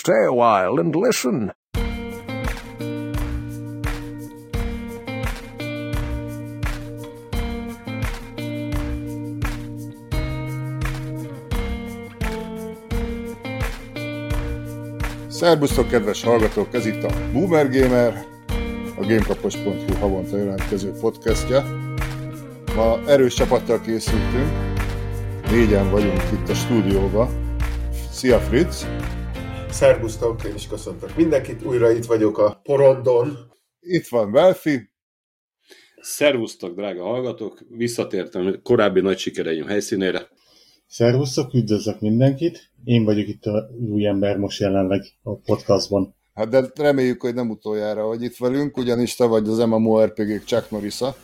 stay a while and listen. Szerbusztok, kedves hallgatók! Ez itt a Boomer Gamer, a Gamekapos.hu havonta jelentkező podcastja. Ma erős csapattal készültünk, négyen vagyunk itt a stúdióba. Szia Fritz! Szerbusztok, én is köszöntök mindenkit, újra itt vagyok a porondon. Itt van Belfi. Szervusztok, drága hallgatók! Visszatértem korábbi nagy sikereim helyszínére. Szervusztok, üdvözlök mindenkit! Én vagyok itt a új ember most jelenleg a podcastban. Hát de reméljük, hogy nem utoljára vagy itt velünk, ugyanis te vagy az MMORPG-k Chuck Norris-a.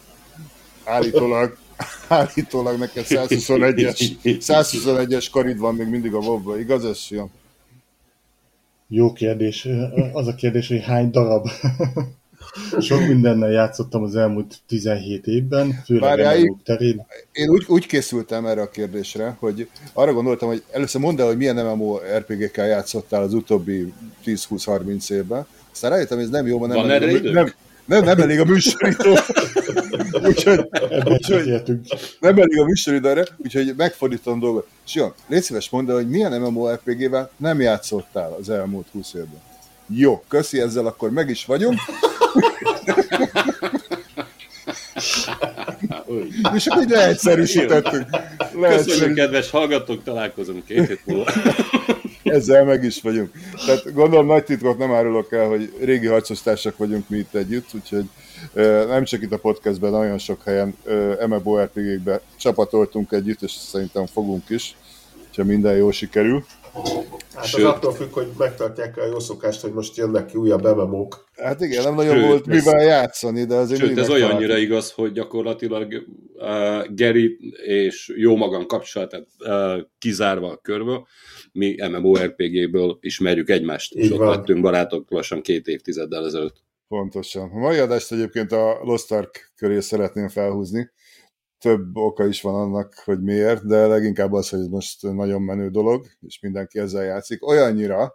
Állítólag, állítólag neked 121-es, 121-es karid van még mindig a wow igaz ez, Sion? Jó kérdés. Az a kérdés, hogy hány darab. Sok mindennel játszottam az elmúlt 17 évben, főleg MMO terén. Én úgy, úgy készültem erre a kérdésre, hogy arra gondoltam, hogy először mondd el, hogy milyen MMORPG-kkel játszottál az utóbbi 10-20-30 évben. Aztán rájöttem, hogy ez nem jó, mert nem, időnk? nem, nem, nem elég a műsorító. úgyhogy, úgyhogy nem elég a műsoridő erre, úgyhogy megfordítom dolgot. Sion, légy szíves mondd hogy milyen MMORPG-vel nem játszottál az elmúlt 20 évben. Jó, köszi, ezzel akkor meg is vagyunk. És akkor így leegyszerűsítettük. Köszönjük, Leegyszerűsítettük. kedves hallgatók, találkozunk két hét múlva. Ezzel meg is vagyunk. Tehát gondolom nagy titkot nem árulok el, hogy régi harcostársak vagyunk mi itt együtt, úgyhogy nem csak itt a podcastben, nagyon sok helyen MMORPG-kbe csapatoltunk együtt, és szerintem fogunk is, ha minden jól sikerül. Hát az Sőt. attól függ, hogy megtartják a jó szokást, hogy most jönnek ki újabb MMO-k. Hát igen, nem nagyon Sőt, volt ez- mivel játszani, de azért Sőt, ez olyannyira igaz, hogy gyakorlatilag uh, Geri és jó magam kapcsolatát uh, kizárva a körből, mi MMORPG-ből ismerjük egymást, és Így ott van. lettünk barátok lassan két évtizeddel ezelőtt. Pontosan. A mai adást egyébként a Lost Ark köré szeretném felhúzni. Több oka is van annak, hogy miért, de leginkább az, hogy ez most nagyon menő dolog, és mindenki ezzel játszik. Olyannyira,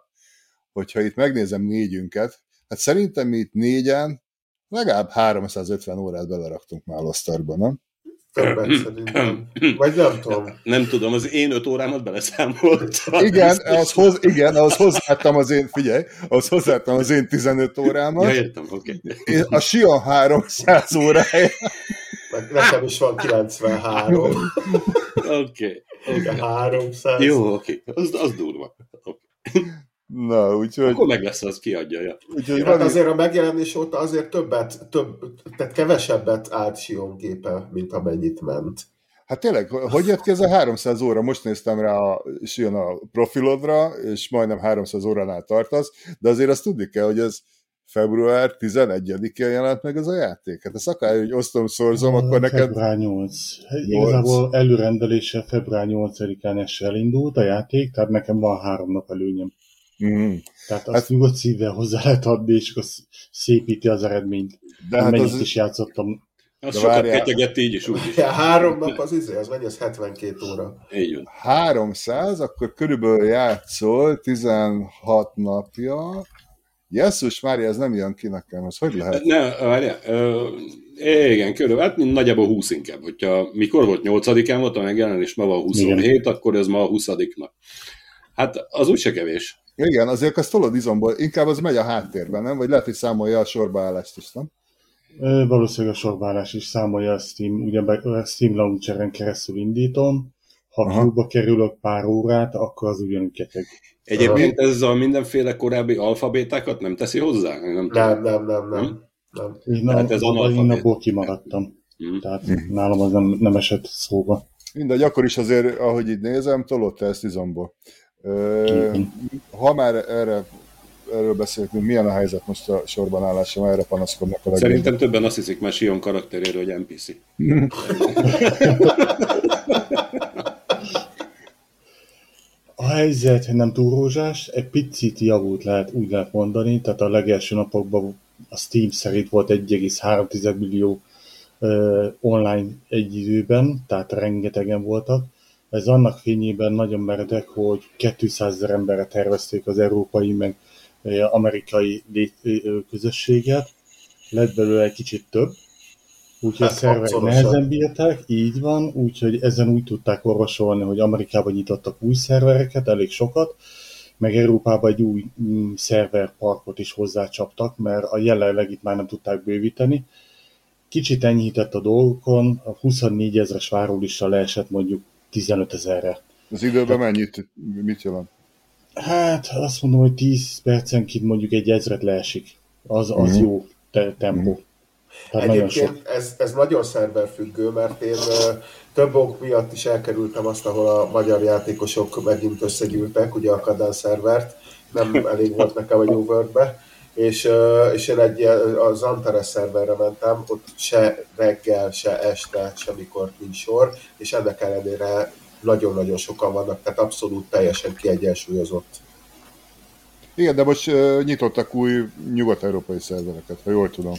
hogyha itt megnézem négyünket, hát szerintem mi itt négyen legalább 350 órát beleraktunk már Lost Arkba, nem? Többet szerintem. Vagy nem tudom. Nem tudom, az én öt órámat beleszámoltam. Igen, az hoz, igen, ahhoz hozzáadtam az én, figyelj, ahhoz hozzáadtam az én 15 órámat, Ja, értem, oké. Okay. a Sion 300 órája, Nekem is van 93, Oké. de 300. Jó, oké. Okay. Az, az durva. Okay. na, úgyhogy, Akkor meg lesz, az kiadja. Ja. úgyhogy Hát azért a megjelenés óta azért többet, több, tehát kevesebbet állt Sion gépe, mint amennyit ment. Hát tényleg, hogy jött ki ez a 300 óra? Most néztem rá a, jön a profilodra, és majdnem 300 óránál tartasz, de azért azt tudni kell, hogy ez február 11-én jelent meg ez a játék. Hát ezt akár, hogy osztom, szorzom, akkor neked... Február 8. Igazából előrendelése február 8-án es elindult a játék, tehát nekem van három nap előnyem. Mm. Tehát azt Hát- nyugodt szívvel hozzá lehet adni, és akkor szépíti az eredményt. De Hát az, is játszottam. Az sokat várjál. ketyegett így is, úgy is. Ja, három nap az izé, az mennyi, az 72 óra. Így van. 300, akkor körülbelül játszol 16 napja. Jesszus Mária, ez nem jön ki nekem, ez hogy lehet? Ne, várjál, igen, körülbelül, hát nagyjából 20 inkább. Hogyha mikor volt 8-án volt a megjelenés, ma van 27, igen. akkor ez ma a 20 nap. Hát az úgyse kevés. Igen, azért azt tolod izomból, inkább az megy a háttérben, nem? Vagy lehet, hogy számolja a sorbaállást is, nem? Valószínűleg a sorbálás is számolja a Steam, ugye a Steam Launcheren keresztül indítom. Ha Aha. Kerülök pár órát, akkor az ugyanúgy keteg. Egyébként ez a mindenféle korábbi alfabétákat nem teszi hozzá? Nem. Nem, nem, nem, nem. nem. Én, Tehát a, ez ez én analfabét. abból kimaradtam. Mhm. Tehát nálam az nem, nem esett szóba. Mindegy, akkor is azért, ahogy így nézem, tolott ezt izomból. Ö, ha már erre, erről beszéltünk, milyen a helyzet most a sorban állása, erre panaszkodnak a legjobban. Szerintem többen azt hiszik már Sion karakteréről, hogy NPC. A helyzet nem túl rózsás, egy picit javult lehet, úgy lehet mondani, tehát a legelső napokban a Steam szerint volt 1,3 millió uh, online egy időben, tehát rengetegen voltak. Ez annak fényében nagyon meredek, hogy 200 ezer emberre tervezték az európai meg amerikai közösséget, lett belőle egy kicsit több, úgyhogy hát, a szerverek nehezen bírták, így van, úgyhogy ezen úgy tudták orvosolni, hogy Amerikában nyitottak új szervereket, elég sokat, meg Európában egy új mm, szerverparkot is hozzácsaptak, mert a jelenleg itt már nem tudták bővíteni. Kicsit enyhített a dolgokon, a 24 ezeres várólista leesett mondjuk 15 ezerre. Az időben mennyit, mit jelent? Hát azt mondom, hogy 10 percenként mondjuk egy ezret leesik. Az, az mm-hmm. jó te- tempó. Mm-hmm. Tehát Egyébként ez, ez nagyon szerverfüggő, mert én több ok miatt is elkerültem azt, ahol a magyar játékosok megint összegyűltek, ugye a Kadán szervert, nem elég volt nekem a New World-be, és, és én egy az Antares szerverre mentem, ott se reggel, se este, semmikor nincs sor, és ennek ellenére nagyon-nagyon sokan vannak, tehát abszolút teljesen kiegyensúlyozott. Igen, de most nyitottak új nyugat-európai szervereket, ha jól tudom.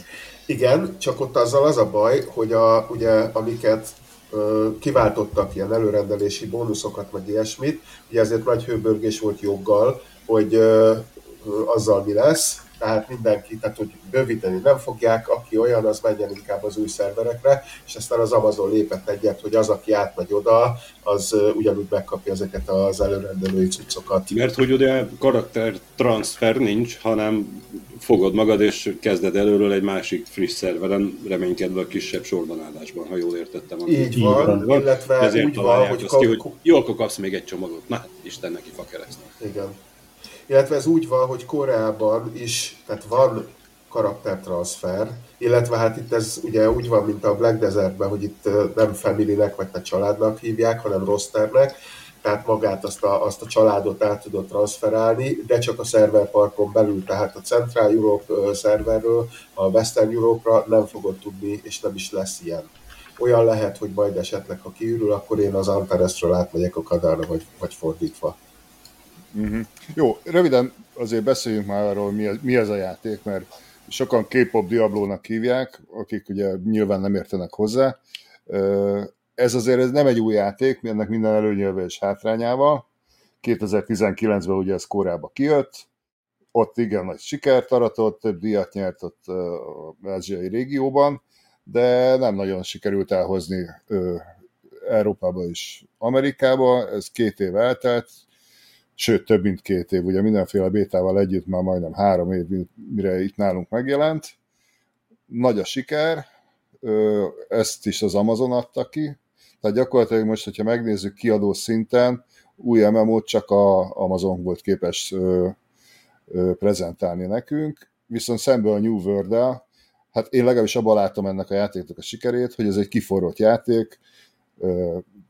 Igen, csak ott azzal az a baj, hogy a, ugye, amiket kiváltottak ilyen előrendelési bónuszokat, meg ilyesmit, ugye ezért nagy hőbörgés volt joggal, hogy uh, azzal mi lesz, tehát mindenki, tehát hogy bővíteni nem fogják, aki olyan, az menjen inkább az új szerverekre, és aztán az Amazon lépett egyet, hogy az, aki átmegy oda, az ugyanúgy megkapja ezeket az előrendelői cuccokat. Mert hogy ugye karakter transfer nincs, hanem fogod magad és kezded előről egy másik friss szerveren, reménykedve a kisebb sorban állásban, ha jól értettem. Így van, van, illetve Ezért úgy van, hogy... Azt ki, hogy jó, akkor kapsz még egy csomagot. Na, Isten neki fa keresztül. Igen illetve ez úgy van, hogy Koreában is, tehát van karaktertranszfer, illetve hát itt ez ugye úgy van, mint a Black Desertben, hogy itt nem family-nek vagy te családnak hívják, hanem rosternek, tehát magát azt a, azt a családot át tudod transferálni, de csak a szerverparkon belül, tehát a Central Europe szerverről a Western Europe-ra nem fogod tudni, és nem is lesz ilyen. Olyan lehet, hogy majd esetleg, ha kiürül, akkor én az Antaresről átmegyek a Kadára, vagy, vagy fordítva. Uh-huh. Jó, röviden azért beszéljünk már arról, mi ez, mi ez a játék, mert sokan K-pop Diablo-nak hívják, akik ugye nyilván nem értenek hozzá. Ez azért ez nem egy új játék, ennek minden előnyelve és hátrányával. 2019-ben ugye ez korábban kijött, ott igen nagy sikert aratott, több díjat nyert ott az ázsiai régióban, de nem nagyon sikerült elhozni Európába és Amerikába, ez két év eltelt, sőt több mint két év, ugye mindenféle bétával együtt már majdnem három év, mire itt nálunk megjelent. Nagy a siker, ezt is az Amazon adta ki, tehát gyakorlatilag most, hogyha megnézzük kiadó szinten, új MMO-t csak a Amazon volt képes prezentálni nekünk, viszont szemben a New world hát én legalábbis abban látom ennek a játéknak a sikerét, hogy ez egy kiforrott játék,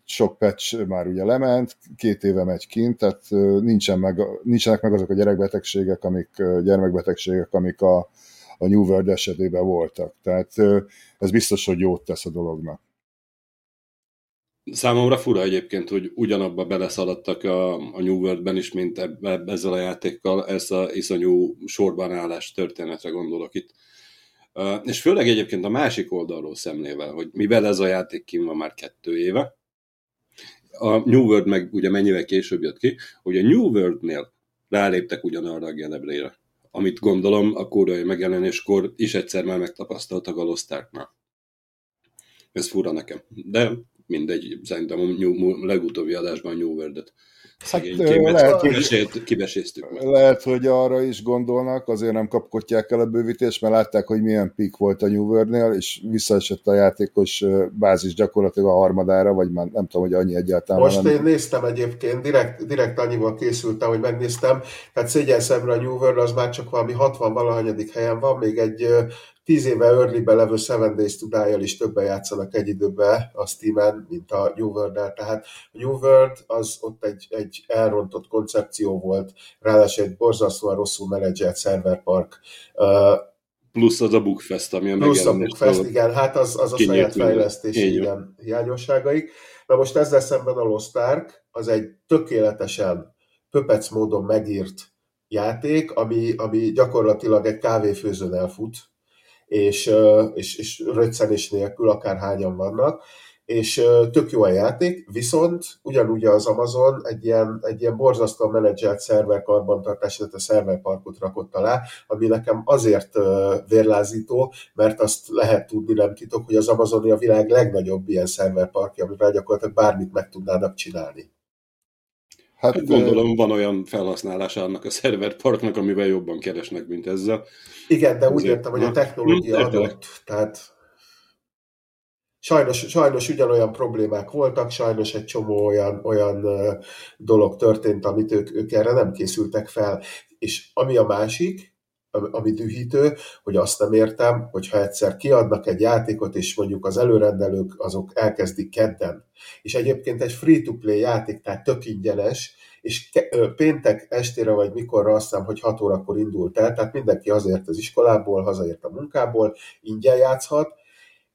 sok patch már ugye lement, két éve megy kint, tehát nincsen meg, nincsenek meg azok a gyerekbetegségek, amik, gyermekbetegségek, amik a, a New World esetében voltak. Tehát ez biztos, hogy jót tesz a dolognak. Számomra fura egyébként, hogy ugyanabba beleszaladtak a, a New World-ben is, mint ebbe, ezzel a játékkal, ez a iszonyú sorban állás történetre gondolok itt. És főleg egyébként a másik oldalról szemlével, hogy mivel ez a játék kim van már kettő éve, a New World meg ugye mennyivel később jött ki, hogy a New World-nél ráléptek ugyanarra a genebrére, amit gondolom a kórai megjelenéskor is egyszer már megtapasztaltak a Lost Ark-nál. Ez fura nekem. De mindegy, szerintem a legutóbbi adásban a New World-et Hát, lehet, hogy, kibeséztük meg. Lehet, hogy arra is gondolnak, azért nem kapkodják el a bővítést, mert látták, hogy milyen pik volt a New World-nél, és visszaesett a játékos bázis gyakorlatilag a harmadára, vagy már nem tudom, hogy annyi egyáltalán. Most nem... én néztem egyébként, direkt, direkt annyival készültem, hogy megnéztem, tehát szégyen szemre a New World az már csak valami 60 valahanyadik helyen van, még egy tíz éve early levő Seven Days to Die-jal is többen játszanak egy időben a Steam-en, mint a New world Tehát a New World az ott egy, egy elrontott koncepció volt, ráadásul egy borzasztóan rosszul menedzselt serverpark. Uh, plusz az a Bookfest, ami a Plusz a Bookfest, igen, hát az, az a saját fejlesztés igen, hiányosságaik. Na most ezzel szemben a Lost Ark, az egy tökéletesen pöpec módon megírt játék, ami, ami gyakorlatilag egy kávéfőzőn elfut, és, és, és röccenés nélkül akárhányan vannak, és tök jó a játék, viszont ugyanúgy az Amazon egy ilyen, egy ilyen borzasztóan menedzselt szerver karbantartás, illetve szerverparkot rakott alá, ami nekem azért vérlázító, mert azt lehet tudni, nem titok, hogy az Amazoni a világ legnagyobb ilyen szerverparkja, amivel gyakorlatilag bármit meg tudnának csinálni. Hát, hát gondolom van olyan felhasználása annak a szerverparknak, amivel jobban keresnek, mint ezzel. Igen, de úgy értem, hogy a technológia adott, tehát sajnos, sajnos ugyanolyan problémák voltak, sajnos egy csomó olyan, olyan dolog történt, amit ők, ők erre nem készültek fel. És ami a másik, ami dühítő, hogy azt nem értem, hogy ha egyszer kiadnak egy játékot, és mondjuk az előrendelők azok elkezdik kedden, és egyébként egy free-to-play játék, tehát tök ingyenes, és péntek estére vagy mikorra azt hiszem, hogy 6 órakor indult el, tehát mindenki azért az iskolából, hazaért a munkából, ingyen játszhat,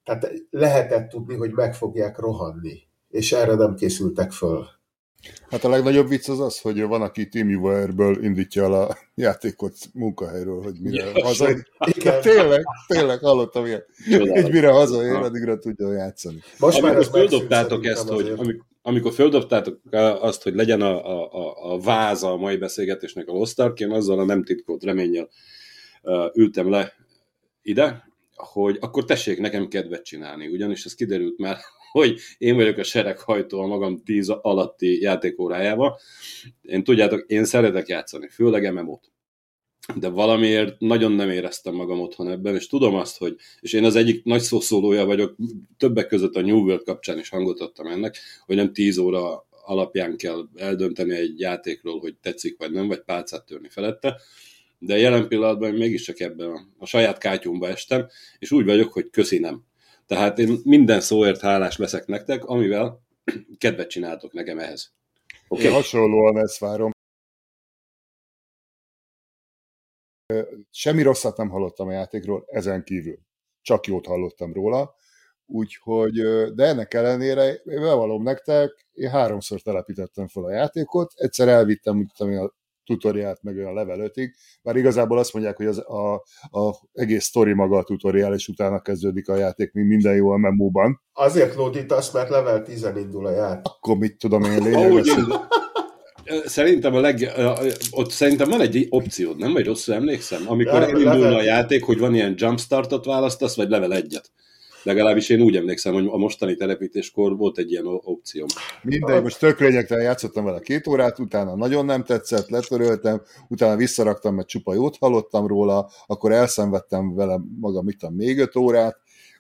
tehát lehetett tudni, hogy meg fogják rohanni, és erre nem készültek föl. Hát a legnagyobb vicc az az, hogy van, aki TeamViewer-ből indítja el a játékot munkahelyről, hogy mire ja, haza... Igen. Tényleg, tényleg hallottam ilyet. Hogy mire hazaér, addigra tudja játszani. Most amikor földobtátok ezt, hogy amikor, amikor földobtátok azt, hogy legyen a, a, a, a váza a mai beszélgetésnek a Lost Ark, én azzal a nem titkolt reménnyel ültem le ide, hogy akkor tessék nekem kedvet csinálni, ugyanis ez kiderült már, hogy én vagyok a sereghajtó a magam tíz alatti játékórájába. Én tudjátok, én szeretek játszani, főleg MMO-t. De valamiért nagyon nem éreztem magam otthon ebben, és tudom azt, hogy, és én az egyik nagy szószólója vagyok, többek között a New World kapcsán is hangot adtam ennek, hogy nem tíz óra alapján kell eldönteni egy játékról, hogy tetszik vagy nem, vagy pálcát törni felette, de jelen pillanatban mégiscsak ebben a, a saját kátyomba estem, és úgy vagyok, hogy köszi nem. Tehát én minden szóért hálás leszek nektek, amivel kedvet csináltok nekem ehhez. Okay? Én hasonlóan ezt várom. Semmi rosszat nem hallottam a játékról, ezen kívül. Csak jót hallottam róla. Úgyhogy, de ennek ellenére, én bevallom nektek, én háromszor telepítettem fel a játékot, egyszer elvittem, mint a tutoriált meg olyan level 5-ig, bár igazából azt mondják, hogy az a, a egész sztori maga a tutoriál, és utána kezdődik a játék, mint minden jó MMO-ban. Azért lódítasz, mert level 10 indul a játék. Akkor mit tudom én lényeg Szerintem a leg, ott szerintem van egy opciód, nem? Vagy rosszul emlékszem? Amikor elindulna a játék, hogy van ilyen jumpstartot választasz, vagy level 1-et. Legalábbis én úgy emlékszem, hogy a mostani telepítéskor volt egy ilyen opció. Mindegy, most tök lényegtelen játszottam vele két órát, utána nagyon nem tetszett, letöröltem, utána visszaraktam, mert csupa jót hallottam róla, akkor elszenvedtem vele magam, mit még öt órát,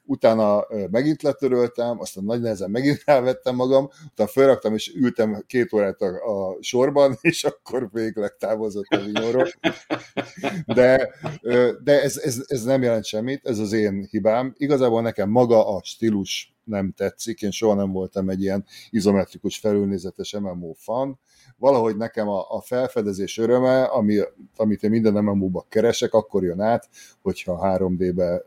utána megint letöröltem, aztán nagy nehezen megint elvettem magam, utána felraktam, és ültem két órát a, a sorban, és akkor végleg távozott a vinyóról. De, de ez, ez, ez nem jelent semmit, ez az én hibám. Igazából nekem maga a stílus nem tetszik, én soha nem voltam egy ilyen izometrikus felülnézetes MMO fan, valahogy nekem a, a felfedezés öröme, ami, amit én minden MMO-ba keresek, akkor jön át, hogyha 3D-be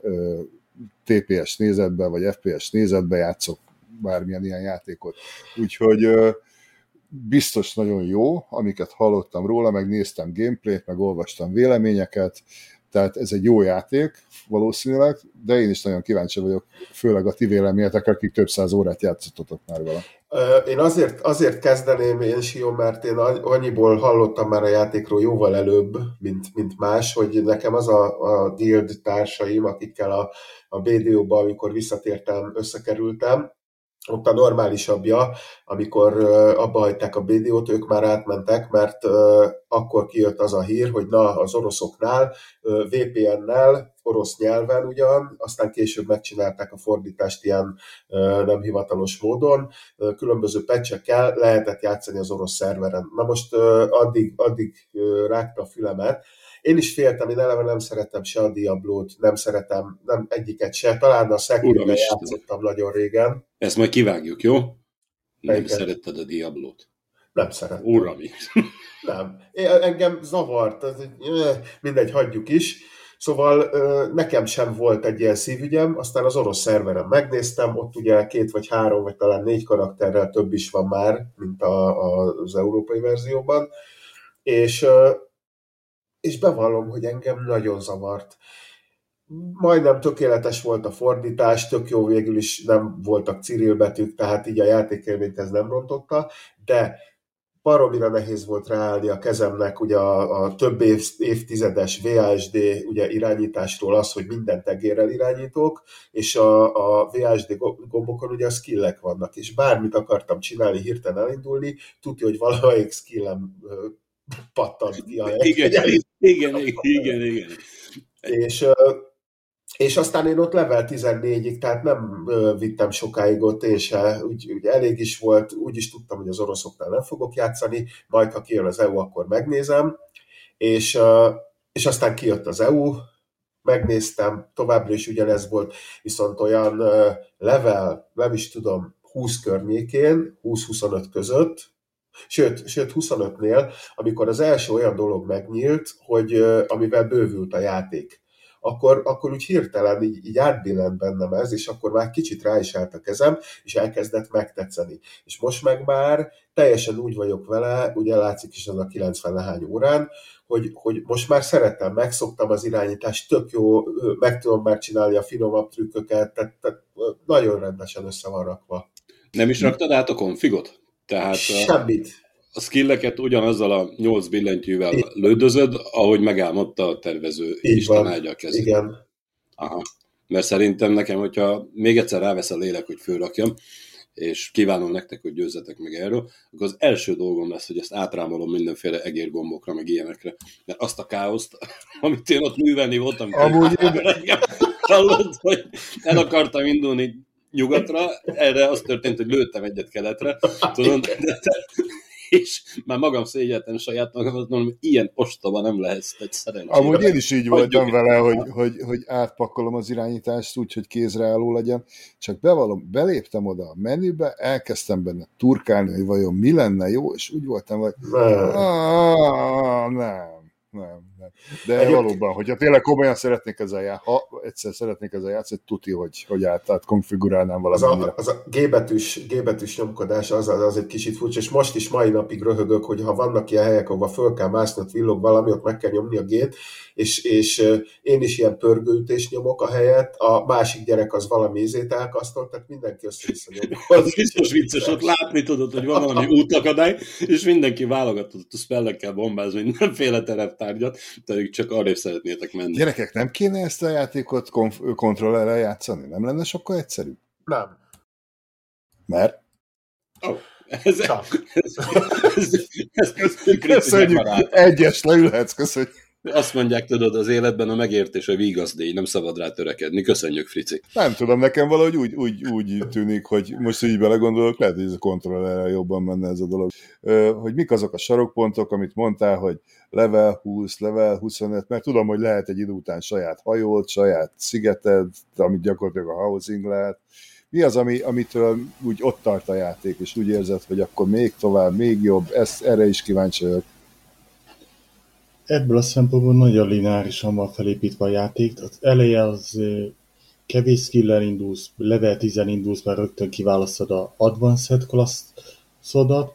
TPS nézetbe, vagy FPS nézetbe játszok bármilyen ilyen játékot. Úgyhogy biztos nagyon jó, amiket hallottam róla, meg néztem gameplayt, meg olvastam véleményeket, tehát ez egy jó játék valószínűleg, de én is nagyon kíváncsi vagyok, főleg a ti véleményetek, akik több száz órát játszottatok már vele. Én azért, azért kezdeném én, Sió, mert én annyiból hallottam már a játékról jóval előbb, mint, mint más, hogy nekem az a, a guild társaim, akikkel a, a BDO-ba, amikor visszatértem, összekerültem, ott a normálisabbja, amikor abba hagyták a BDO-t, ők már átmentek, mert akkor kijött az a hír, hogy na, az oroszoknál VPN-nel, orosz nyelven ugyan, aztán később megcsinálták a fordítást ilyen nem hivatalos módon, különböző pecsekkel lehetett játszani az orosz szerveren. Na most addig, addig rágta a fülemet, én is féltem, én eleve nem szeretem se a Diablo-t, nem szeretem nem egyiket se, talán a sekiro játszottam nagyon régen. Ezt majd kivágjuk, jó? Nem Egyiket. szeretted a Diablo-t. Nem szeretem. Uram Nem. Én, engem zavart, mindegy, hagyjuk is. Szóval nekem sem volt egy ilyen szívügyem, aztán az orosz szerveren megnéztem, ott ugye két vagy három, vagy talán négy karakterrel több is van már, mint a, a, az európai verzióban, és és bevallom, hogy engem nagyon zavart. majdnem tökéletes volt a fordítás, tök jó végül is nem voltak cirilbetűk, tehát így a játékélményt ez nem rontotta, de baromira nehéz volt ráállni a kezemnek ugye a, a több év, évtizedes VASD ugye irányításról az, hogy minden tegérrel irányítok, és a, a VASD gombokon ugye a skillek vannak, és bármit akartam csinálni, hirtelen elindulni, tudja, hogy valamelyik skillem pattant ki. A igen, igen, igen, igen, igen. És és aztán én ott level 14-ig, tehát nem vittem sokáig ott, és úgy, úgy elég is volt, úgy is tudtam, hogy az oroszoknál nem fogok játszani, majd ha kijön az EU, akkor megnézem, és, és aztán kijött az EU, megnéztem, továbbra is ugyanez volt, viszont olyan level, nem is tudom, 20 környékén, 20-25 között, Sőt, sőt 25-nél, amikor az első olyan dolog megnyílt, hogy amivel bővült a játék akkor, akkor úgy hirtelen így, így átbillent bennem ez, és akkor már kicsit rá is állt a kezem, és elkezdett megtetszeni. És most meg már teljesen úgy vagyok vele, ugye látszik is az a 90 lehány órán, hogy, hogy most már szeretem, megszoktam az irányítást, tök jó, meg tudom már csinálni a finomabb trükköket, tehát, tehát nagyon rendesen össze van rakva. Nem is raktad át a konfigot? Tehát Semmit a skilleket ugyanazzal a nyolc billentyűvel Igen. lődözöd, ahogy megálmodta a tervező Így Isten áldja a kezét. Igen. Aha. Mert szerintem nekem, hogyha még egyszer rávesz a lélek, hogy fölrakjam, és kívánom nektek, hogy győzzetek meg erről, akkor az első dolgom lesz, hogy ezt átrámolom mindenféle egérgombokra, meg ilyenekre. Mert azt a káoszt, amit én ott művelni voltam, Amúgy hallod, hogy el akartam indulni nyugatra, erre az történt, hogy lőttem egyet keletre, tudom, de, de, és már magam szégyeltem saját magam, mondom, hogy ilyen ostoba nem lehetsz egy szerencsére. Amúgy én is így voltam vele, hogy, hogy, hogy átpakolom az irányítást úgy, hogy kézreálló legyen, csak bevallom, beléptem oda a menübe, elkezdtem benne turkálni, hogy vajon mi lenne jó, és úgy voltam, hogy nem nem, nem. De Egyébként... valóban, hogyha tényleg komolyan szeretnék ezzel játszani, ha egyszer szeretnék ezzel játszani, tuti, hogy, hogy át, át konfigurálnám valamit. Az a, az a G betűs, G betűs nyomkodás az, az egy kicsit furcsa, és most is mai napig röhögök, hogy ha vannak ilyen helyek, ahol föl kell mászni, ott villog valami, ott meg kell nyomni a G-t, és, és én is ilyen pörgőütés nyomok a helyet, a másik gyerek az valami ízét elkasztolt, tehát mindenki össze-vissza. Az biztos vicces, ott látni tudod, hogy van valami útakadály, és mindenki válogatott a spellekkel bombázni mindenféle tereptárgyat, tehát csak arra szeretnétek menni. Gyerekek, nem kéne ezt a játékot konf- kontrollerrel játszani? Nem lenne sokkal egyszerűbb? Nem. Mert? Oh. Ez, ez, ez, ez, ez, ez, Köszönjük, egyes leülhetsz, köszönjük. Azt mondják, tudod, az életben a megértés a vígazdély, nem szabad rá törekedni. Köszönjük, Frici. Nem tudom, nekem valahogy úgy, úgy, úgy tűnik, hogy most így belegondolok, lehet, hogy ez a kontrollerrel jobban menne ez a dolog. Hogy mik azok a sarokpontok, amit mondtál, hogy level 20, level 25, mert tudom, hogy lehet egy idő után saját hajót, saját szigeted, amit gyakorlatilag a housing lehet. Mi az, ami, amitől úgy ott tart a játék, és úgy érzed, hogy akkor még tovább, még jobb, ezt, erre is kíváncsi vagyok. Ebből a szempontból nagyon lineárisan van felépítve a játék. Az eleje az kevés skill indulsz, level 10 indulsz, már rögtön kiválasztod a advanced klasszodat,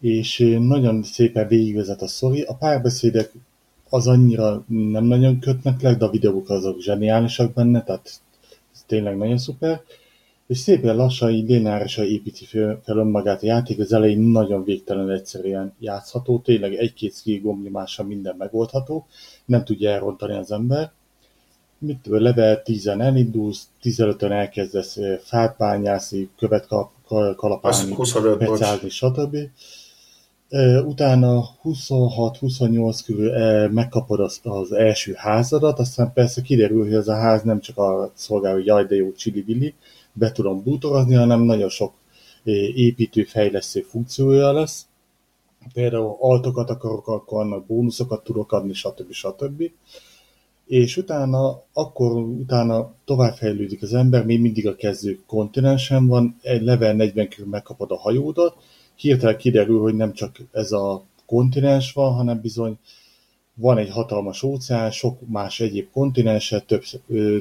és nagyon szépen végigvezet a sztori. A párbeszédek az annyira nem nagyon kötnek le, de a videók azok zseniálisak benne, tehát ez tényleg nagyon szuper és szépen lassan így lineárisan építi fel, fel önmagát a játék, az elején nagyon végtelen egyszerűen játszható, tényleg egy-két skill gombnyomással minden megoldható, nem tudja elrontani az ember. Mit level 10-en elindulsz, 15-ön elkezdesz fát bányászni, követ kap, kalapálni, pecázni, stb. Utána 26-28 körül megkapod az, az első házadat, aztán persze kiderül, hogy ez a ház nem csak a szolgál, hogy jaj, de jó, csili be tudom bútorozni, hanem nagyon sok építő, fejlesztő funkciója lesz. Például altokat akarok, akkor annak bónuszokat tudok adni, stb. stb. És utána, akkor utána továbbfejlődik az ember, még mindig a kezdő kontinensen van, egy level 40 körül megkapod a hajódat, hirtelen kiderül, hogy nem csak ez a kontinens van, hanem bizony van egy hatalmas óceán, sok más egyéb kontinense, több,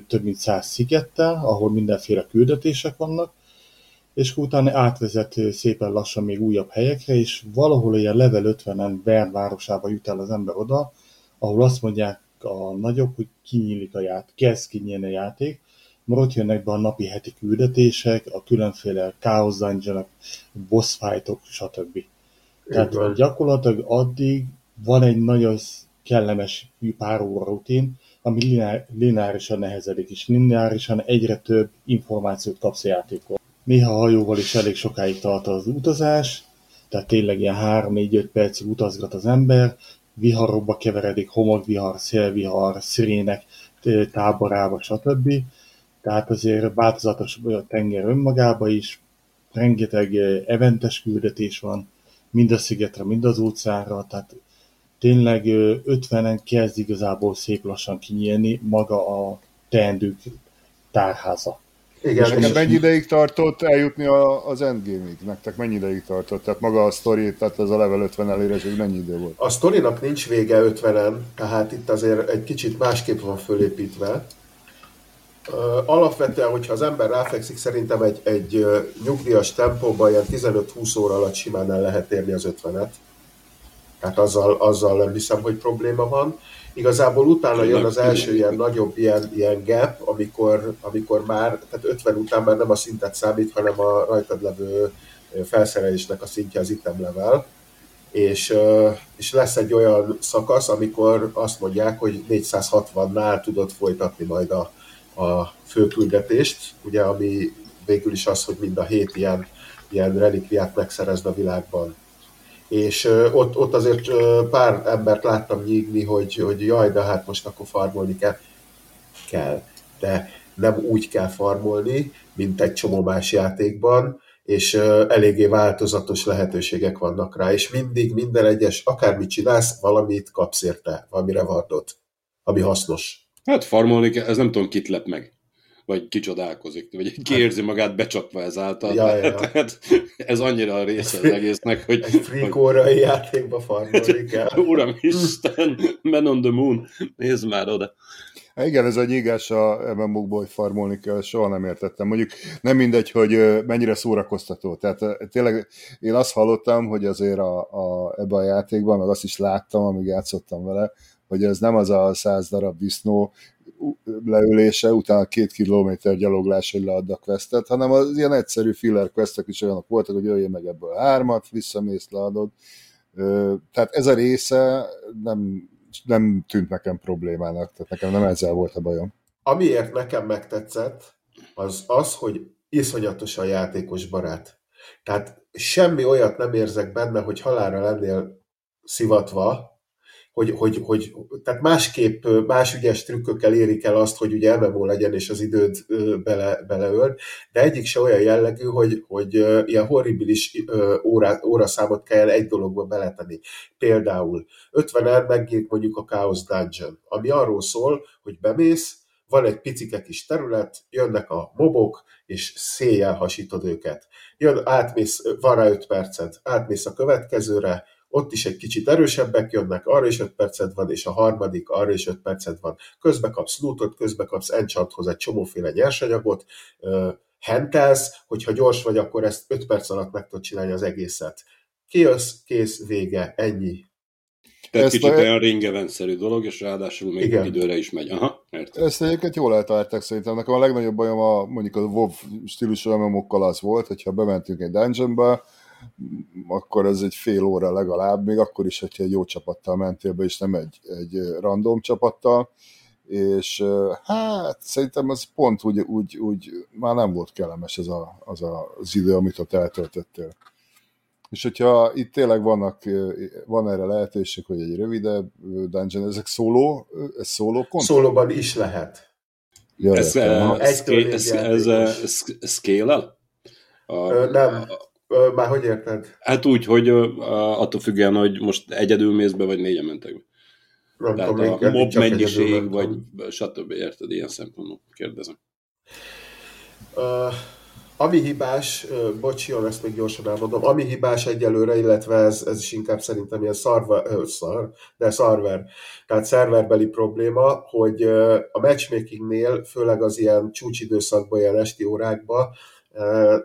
több mint száz szigettel, ahol mindenféle küldetések vannak, és utána átvezet szépen lassan még újabb helyekre, és valahol ilyen level 50-en Bern városába jut el az ember oda, ahol azt mondják a nagyok, hogy kinyílik a játék, kezd kinyílni a játék, mert ott jönnek be a napi heti küldetések, a különféle Chaos dungeon boss fightok, stb. Tehát Igen. gyakorlatilag addig van egy nagyon kellemes pár óra rutin, ami lineár, lineárisan nehezedik, és lineárisan egyre több információt kapsz a játékról. Néha hajóval is elég sokáig tart az utazás, tehát tényleg ilyen 3-4-5 percig utazgat az ember, viharokba keveredik, homokvihar, szélvihar, szirének táborába, stb. Tehát azért változatos a tenger önmagába is, rengeteg eh, eventes küldetés van, mind a szigetre, mind az óceánra, tehát tényleg ö, 50-en kezd igazából szép lassan kinyílni maga a teendők tárháza. Igen, És mennyi ideig tartott eljutni a, az endgame-ig? Nektek mennyi ideig tartott? Tehát maga a sztori, tehát ez a level 50 elérésig mennyi idő volt? a sztorinak nincs vége 50-en, tehát itt azért egy kicsit másképp van fölépítve. Alapvetően, hogyha az ember ráfekszik, szerintem egy, egy nyugdíjas tempóban ilyen 15-20 óra alatt simán el lehet érni az 50-et. Tehát azzal, azzal nem hiszem, hogy probléma van. Igazából utána jön az első ilyen nagyobb ilyen, ilyen gap, amikor, amikor már, tehát 50 után már nem a szintet számít, hanem a rajtad levő felszerelésnek a szintje az item level és, és lesz egy olyan szakasz, amikor azt mondják, hogy 460-nál tudod folytatni majd a, a főküldetést, ugye, ami végül is az, hogy mind a hét ilyen, ilyen relikviát megszerezd a világban. És ott, ott azért pár embert láttam nyígni, hogy, hogy jaj, de hát most akkor farmolni kell. Kell, de nem úgy kell farmolni, mint egy csomó más játékban, és eléggé változatos lehetőségek vannak rá, és mindig minden egyes, akármit csinálsz, valamit kapsz érte, valami rewardot, ami hasznos. Hát farmolni ez nem tudom, kit lep meg. Vagy kicsodálkozik, vagy ki érzi magát becsapva ezáltal. Ja, ja. Tehát ez annyira a része az egésznek, hogy, Egy frikórai játékba farmolni kell. Uram Isten, Man on the Moon, nézd már oda. Hát Igen, ez a nyígás a MMO-kból, hogy farmolni kell, soha nem értettem. Mondjuk nem mindegy, hogy mennyire szórakoztató. Tehát tényleg én azt hallottam, hogy azért a, a, ebbe a játékban, meg azt is láttam, amíg játszottam vele, hogy ez nem az a száz darab disznó leülése, utána két kilométer gyaloglás, hogy leadd a questet, hanem az ilyen egyszerű filler questek is olyanok voltak, hogy jöjjön meg ebből hármat, visszamész, leadod. Tehát ez a része nem, nem tűnt nekem problémának, tehát nekem nem ezzel volt a bajom. Amiért nekem megtetszett, az az, hogy iszonyatosan játékos barát. Tehát semmi olyat nem érzek benne, hogy halára lennél szivatva, hogy, hogy, hogy tehát másképp, más ügyes trükkökkel érik el azt, hogy ugye MMO legyen és az időt bele, beleöl, de egyik se olyan jellegű, hogy, hogy ilyen horribilis ö, órá, óraszámot kell egy dologba beletenni. Például 50 megnyílt mondjuk a Chaos Dungeon, ami arról szól, hogy bemész, van egy picike kis terület, jönnek a mobok, és széjjel hasítod őket. Jön, átmész, van rá 5 perced, átmész a következőre, ott is egy kicsit erősebbek jönnek, arra is 5 perced van, és a harmadik, arra is 5 perced van. Közbe kapsz lootot, közbe kapsz enchanthoz egy csomóféle nyersanyagot, hentelsz, hogyha gyors vagy, akkor ezt 5 perc alatt meg tudod csinálni az egészet. Kijössz, kész, vége, ennyi. Tehát kicsit a- olyan ringevenszerű dolog, és ráadásul még Igen. időre is megy. Aha, értem. Ezt egyébként jól eltalálták szerintem. Nekem a legnagyobb bajom a, mondjuk a WoW stílusú MMO-kkal az volt, hogyha bementünk egy dungeonba, akkor ez egy fél óra legalább, még akkor is, hogyha egy jó csapattal mentél be, és nem egy, egy random csapattal, és hát szerintem ez pont úgy, úgy, úgy már nem volt kellemes ez a, az, a, az idő, amit ott eltöltöttél. És hogyha itt tényleg vannak, van erre lehetőség, hogy egy rövidebb dungeon, ezek szóló, ez szóló content? Szólóban is lehet. Ja, Ez, ez, négy ez, játékos. ez scale a, Ö, nem. Ö, Már hogy érted? Hát úgy, hogy ö, attól függően, hogy most egyedül mész be, vagy négyen mentek be. Nem Tehát tudom, a mob mennyiség, vagy stb. érted, ilyen szempontból kérdezem. Uh, ami hibás, uh, bocsion, ezt még gyorsan elmondom, ami hibás egyelőre, illetve ez, ez is inkább szerintem ilyen szarva, uh, szar, de szarver, tehát szerverbeli probléma, hogy uh, a matchmakingnél, főleg az ilyen csúcsidőszakban, ilyen esti órákban,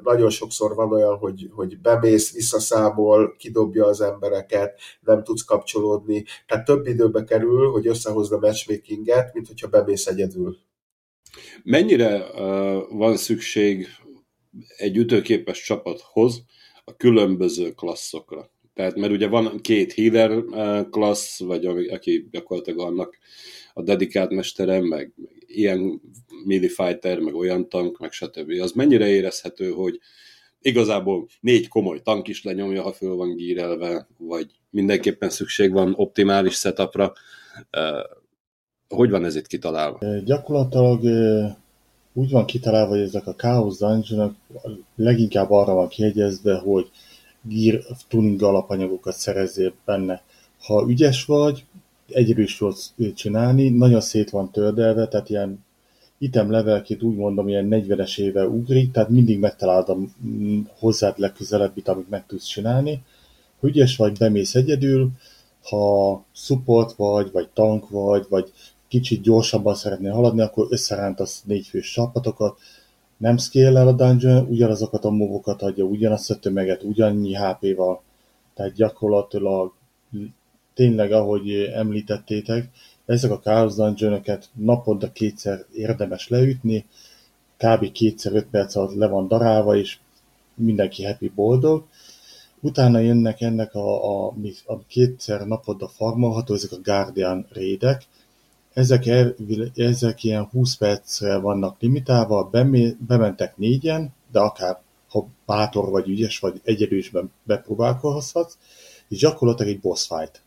Nagyon sokszor van olyan, hogy, hogy bemész, visszaszámol, kidobja az embereket, nem tudsz kapcsolódni. Tehát több időbe kerül, hogy összehozd a matchmakinget, mint hogyha bemész egyedül. Mennyire uh, van szükség egy ütőképes csapathoz a különböző klasszokra? Tehát, mert ugye van két healer klassz, vagy aki gyakorlatilag annak a dedikált mestere, meg, meg ilyen midi fighter, meg olyan tank, meg stb. Az mennyire érezhető, hogy igazából négy komoly tank is lenyomja, ha föl van gírelve, vagy mindenképpen szükség van optimális setupra. Hogy van ez itt kitalálva? Gyakorlatilag úgy van kitalálva, hogy ezek a Chaos dungeon leginkább arra van kiegyezve, hogy gear tuning alapanyagokat szerezzél benne. Ha ügyes vagy, tudsz csinálni, nagyon szét van tördelve, tehát ilyen item levelként úgy mondom, ilyen 40-es éve ugrik, tehát mindig megtalálod a hozzád legközelebbit, amit meg tudsz csinálni. Ha ügyes vagy, bemész egyedül, ha support vagy, vagy tank vagy, vagy kicsit gyorsabban szeretnél haladni, akkor összerántasz négyfős csapatokat, nem scale a dungeon, ugyanazokat a movokat adja, ugyanazt a tömeget, ugyannyi HP-val, tehát gyakorlatilag tényleg, ahogy említettétek, ezek a Chaos dungeon naponta kétszer érdemes leütni, kb. kétszer öt perc alatt le van darálva, és mindenki happy boldog. Utána jönnek ennek a, a, a kétszer naponta farmolható, ezek a Guardian raidek, ezek, el, ezek ilyen 20 percre vannak limitálva, bemé, bementek négyen, de akár ha bátor vagy ügyes vagy, egyedül is bepróbálkozhatsz, és gyakorlatilag egy boss fight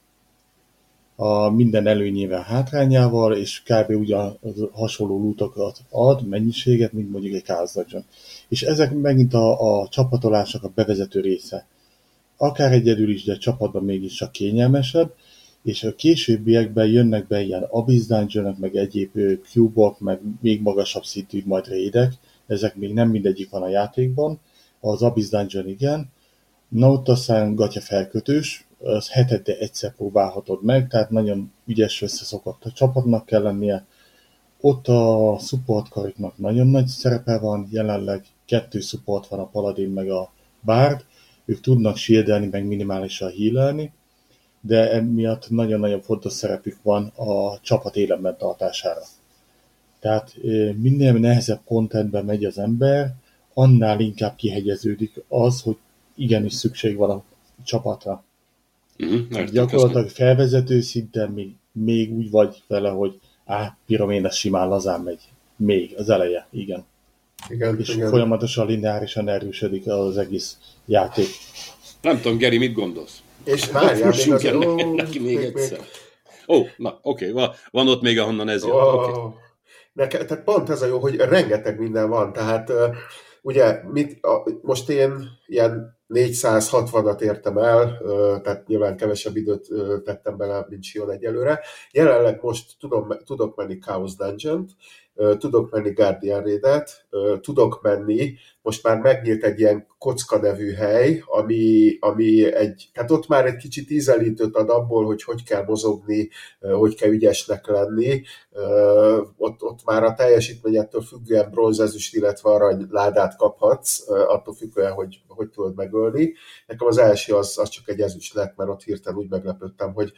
a minden előnyével, hátrányával, és kb. ugyan hasonló lútokat ad, mennyiséget, mint mondjuk egy kázadjon. És ezek megint a, a csapatolásnak a bevezető része. Akár egyedül is, de csapatban mégiscsak kényelmesebb, és a későbbiekben jönnek be ilyen Abyss dungeon meg egyéb cubok, meg még magasabb szintű majd raidek, ezek még nem mindegyik van a játékban, az Abyss Dungeon igen, na ott aztán gatya felkötős, az hetente egyszer próbálhatod meg, tehát nagyon ügyes összeszokott a csapatnak kell lennie. Ott a support kariknak nagyon nagy szerepe van, jelenleg kettő support van a Paladin meg a Bard, ők tudnak shieldelni, meg minimálisan healelni, de emiatt nagyon-nagyon fontos szerepük van a csapat életben tartására. Tehát minél nehezebb contentben megy az ember, annál inkább kihegyeződik az, hogy igenis szükség van a csapatra. Uh-huh, Gyakorlatilag felvezető szinten még, még úgy vagy vele, hogy á, piramén simán lazán megy. Még az eleje, igen. igen és igen. folyamatosan lineárisan erősödik az egész játék. Nem tudom, Geri, mit gondolsz? És várjál, még az... Neki még, még egyszer. Ó, oh, na, oké, okay, van ott még ahonnan ez jön. Oh, okay. Neke, tehát pont ez a jó, hogy rengeteg minden van, tehát ugye mit, a, most én ilyen 460-at értem el, tehát nyilván kevesebb időt tettem bele, mint Sion egyelőre. Jelenleg most tudom, tudok menni Chaos Dungeon-t, tudok menni Guardian Raid-et, tudok menni, most már megnyílt egy ilyen kocka nevű hely, ami, ami egy, tehát ott már egy kicsit ízelítőt ad abból, hogy hogy kell mozogni, hogy kell ügyesnek lenni. Ott, ott már a teljesítményettől függően bronzezüst, illetve arany ládát kaphatsz, attól függően, hogy hogy tudod megölni. Nekem az első az, az csak egy ezüst lett, mert ott hirtelen úgy meglepődtem, hogy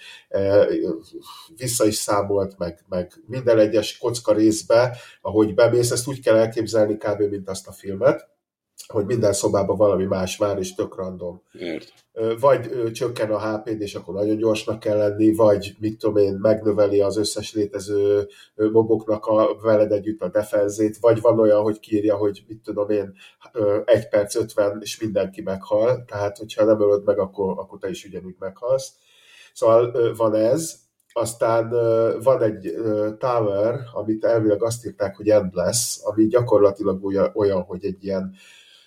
vissza is számolt, meg, meg minden egyes kocka részbe, ahogy bemész, ezt úgy kell elképzelni kb. mint azt a filmet, hogy minden szobában valami más vár, és tök random. Ért. Vagy csökken a HP-d, és akkor nagyon gyorsnak kell lenni, vagy mit tudom én, megnöveli az összes létező moboknak a veled együtt a defenzét, vagy van olyan, hogy kírja, hogy mit tudom én, ö, 1 perc 50, és mindenki meghal, tehát hogyha nem ölöd meg, akkor, akkor te is ugyanúgy meghalsz. Szóval van ez, aztán van egy tower, amit elvileg azt írták, hogy endless, ami gyakorlatilag olyan hogy egy ilyen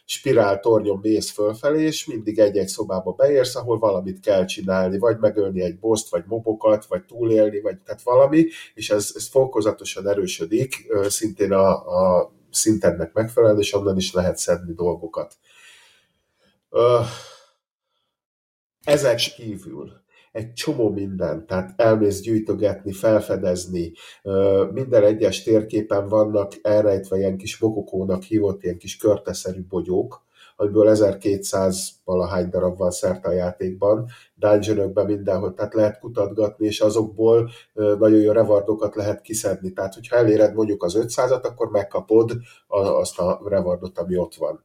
spirál tornyon mész fölfelé, és mindig egy-egy szobába beérsz, ahol valamit kell csinálni, vagy megölni egy boszt, vagy mobokat, vagy túlélni, vagy tehát valami, és ez, ez fokozatosan erősödik, szintén a, a szintennek megfelelően, és onnan is lehet szedni dolgokat. Ezek kívül egy csomó minden, tehát elmész gyűjtögetni, felfedezni, minden egyes térképen vannak elrejtve ilyen kis bokokónak hívott ilyen kis körteszerű bogyók, amiből 1200 valahány darab van szerte a játékban, dungeonokban mindenhol, tehát lehet kutatgatni, és azokból nagyon jó revardokat lehet kiszedni. Tehát, hogyha eléred mondjuk az 500-at, akkor megkapod azt a revardot, ami ott van.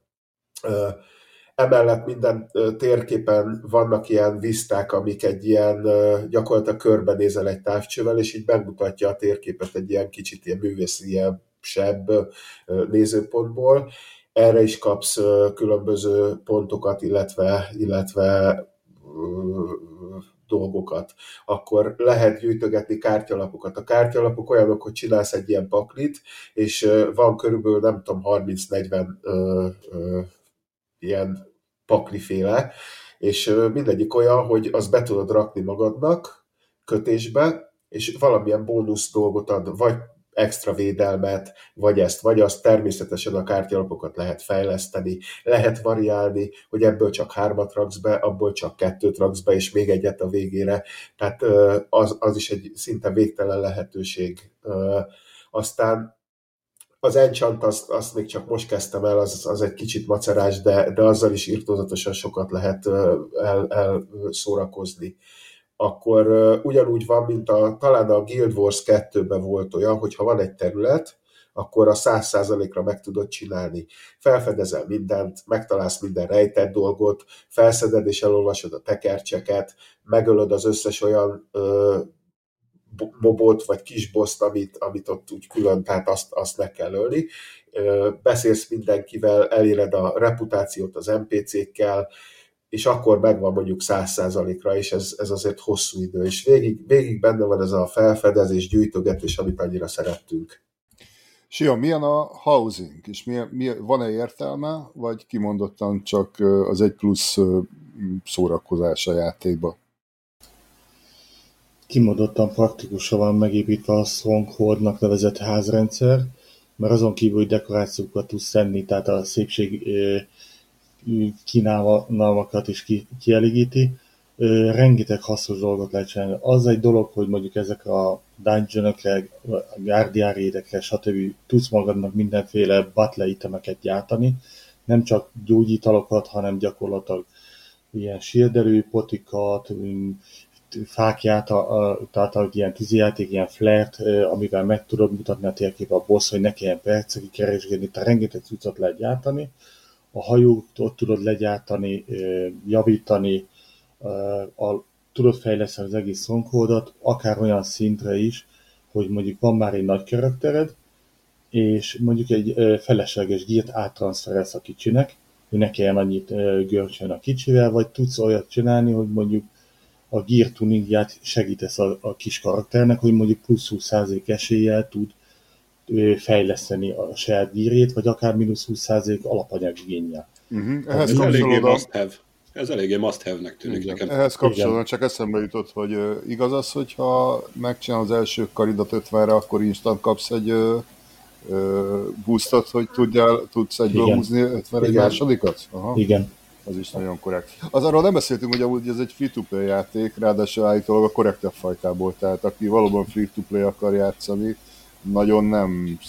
Emellett minden térképen vannak ilyen viszták, amik egy ilyen gyakorlatilag körbenézel egy távcsővel, és így megmutatja a térképet egy ilyen kicsit ilyen művésziebb nézőpontból. Erre is kapsz különböző pontokat, illetve, illetve dolgokat, akkor lehet gyűjtögetni kártyalapokat. A kártyalapok olyanok, hogy csinálsz egy ilyen paklit, és van körülbelül, nem tudom, 30-40 ilyen pakliféle, és mindegyik olyan, hogy az be tudod rakni magadnak kötésbe, és valamilyen bónusz dolgot ad, vagy extra védelmet, vagy ezt, vagy azt. Természetesen a kártyalapokat lehet fejleszteni, lehet variálni, hogy ebből csak hármat raksz be, abból csak kettőt raksz be, és még egyet a végére. Tehát az, az is egy szinte végtelen lehetőség. Aztán az Enchant, azt, azt még csak most kezdtem el, az, az egy kicsit macerás, de, de azzal is írtózatosan sokat lehet el, el szórakozni. Akkor ugyanúgy van, mint a, talán a Guild Wars 2-ben volt olyan, hogy ha van egy terület, akkor a száz százalékra meg tudod csinálni. Felfedezel mindent, megtalálsz minden rejtett dolgot, felszeded és elolvasod a tekercseket, megölöd az összes olyan ö, mobot vagy kisboszt, amit, amit ott úgy külön, tehát azt, azt meg kell ölni. Beszélsz mindenkivel, eléred a reputációt az NPC-kkel, és akkor megvan mondjuk száz százalékra, és ez, ez azért hosszú idő, és végig, végig benne van ez a felfedezés, gyűjtögetés, amit annyira szerettünk. Sia, milyen a housing, és milyen, milyen, van-e értelme, vagy kimondottan csak az egy plusz szórakozás a játékba? Kimondottan praktikusan van megépítve a Strongholdnak nevezett házrendszer, mert azon kívül, hogy dekorációkat tudsz tenni, tehát a szépség kínálmakat is ki, kielégíti, rengeteg hasznos dolgot lehet csinálni. Az egy dolog, hogy mondjuk ezek a dungeonokre, gárdiárédekre, stb. tudsz magadnak mindenféle battle itemeket gyártani, nem csak gyógyítalokat, hanem gyakorlatilag ilyen sírderű potikat, fákját, a, a, tehát a, ilyen tűzijáték, ilyen flert, amivel meg tudod mutatni a térkép a boss, hogy ne kelljen percekig keresgélni, tehát rengeteg cuccot lehet gyártani. A hajót ott tudod legyártani, javítani, a, tudod fejleszteni az egész szonkódat, akár olyan szintre is, hogy mondjuk van már egy nagy karaktered, és mondjuk egy felesleges gírt áttranszferelsz a kicsinek, hogy ne kelljen annyit görcsön a kicsivel, vagy tudsz olyat csinálni, hogy mondjuk a gear tuningját segítesz a, a kis karakternek, hogy mondjuk plusz 20% eséllyel tud fejleszteni a saját gírét, vagy akár mínusz 20% alapanyag igényel. Uh-huh. Ehhez ez eléggé must have. Ez eléggé must have-nek tűnik Igen. nekem. Ehhez kapcsolatban csak eszembe jutott, hogy igaz az, hogyha megcsinál az első karidat 50-re, akkor instant kapsz egy boostot, hogy tudjál, tudsz egyből Igen. húzni 50 egy másodikat? Aha. Igen. Az is nagyon korrekt. Az arról nem beszéltünk, hogy amúgy ez egy free-to-play játék, ráadásul állítólag a korrektebb fajtából, tehát aki valóban free-to-play akar játszani, nagyon nem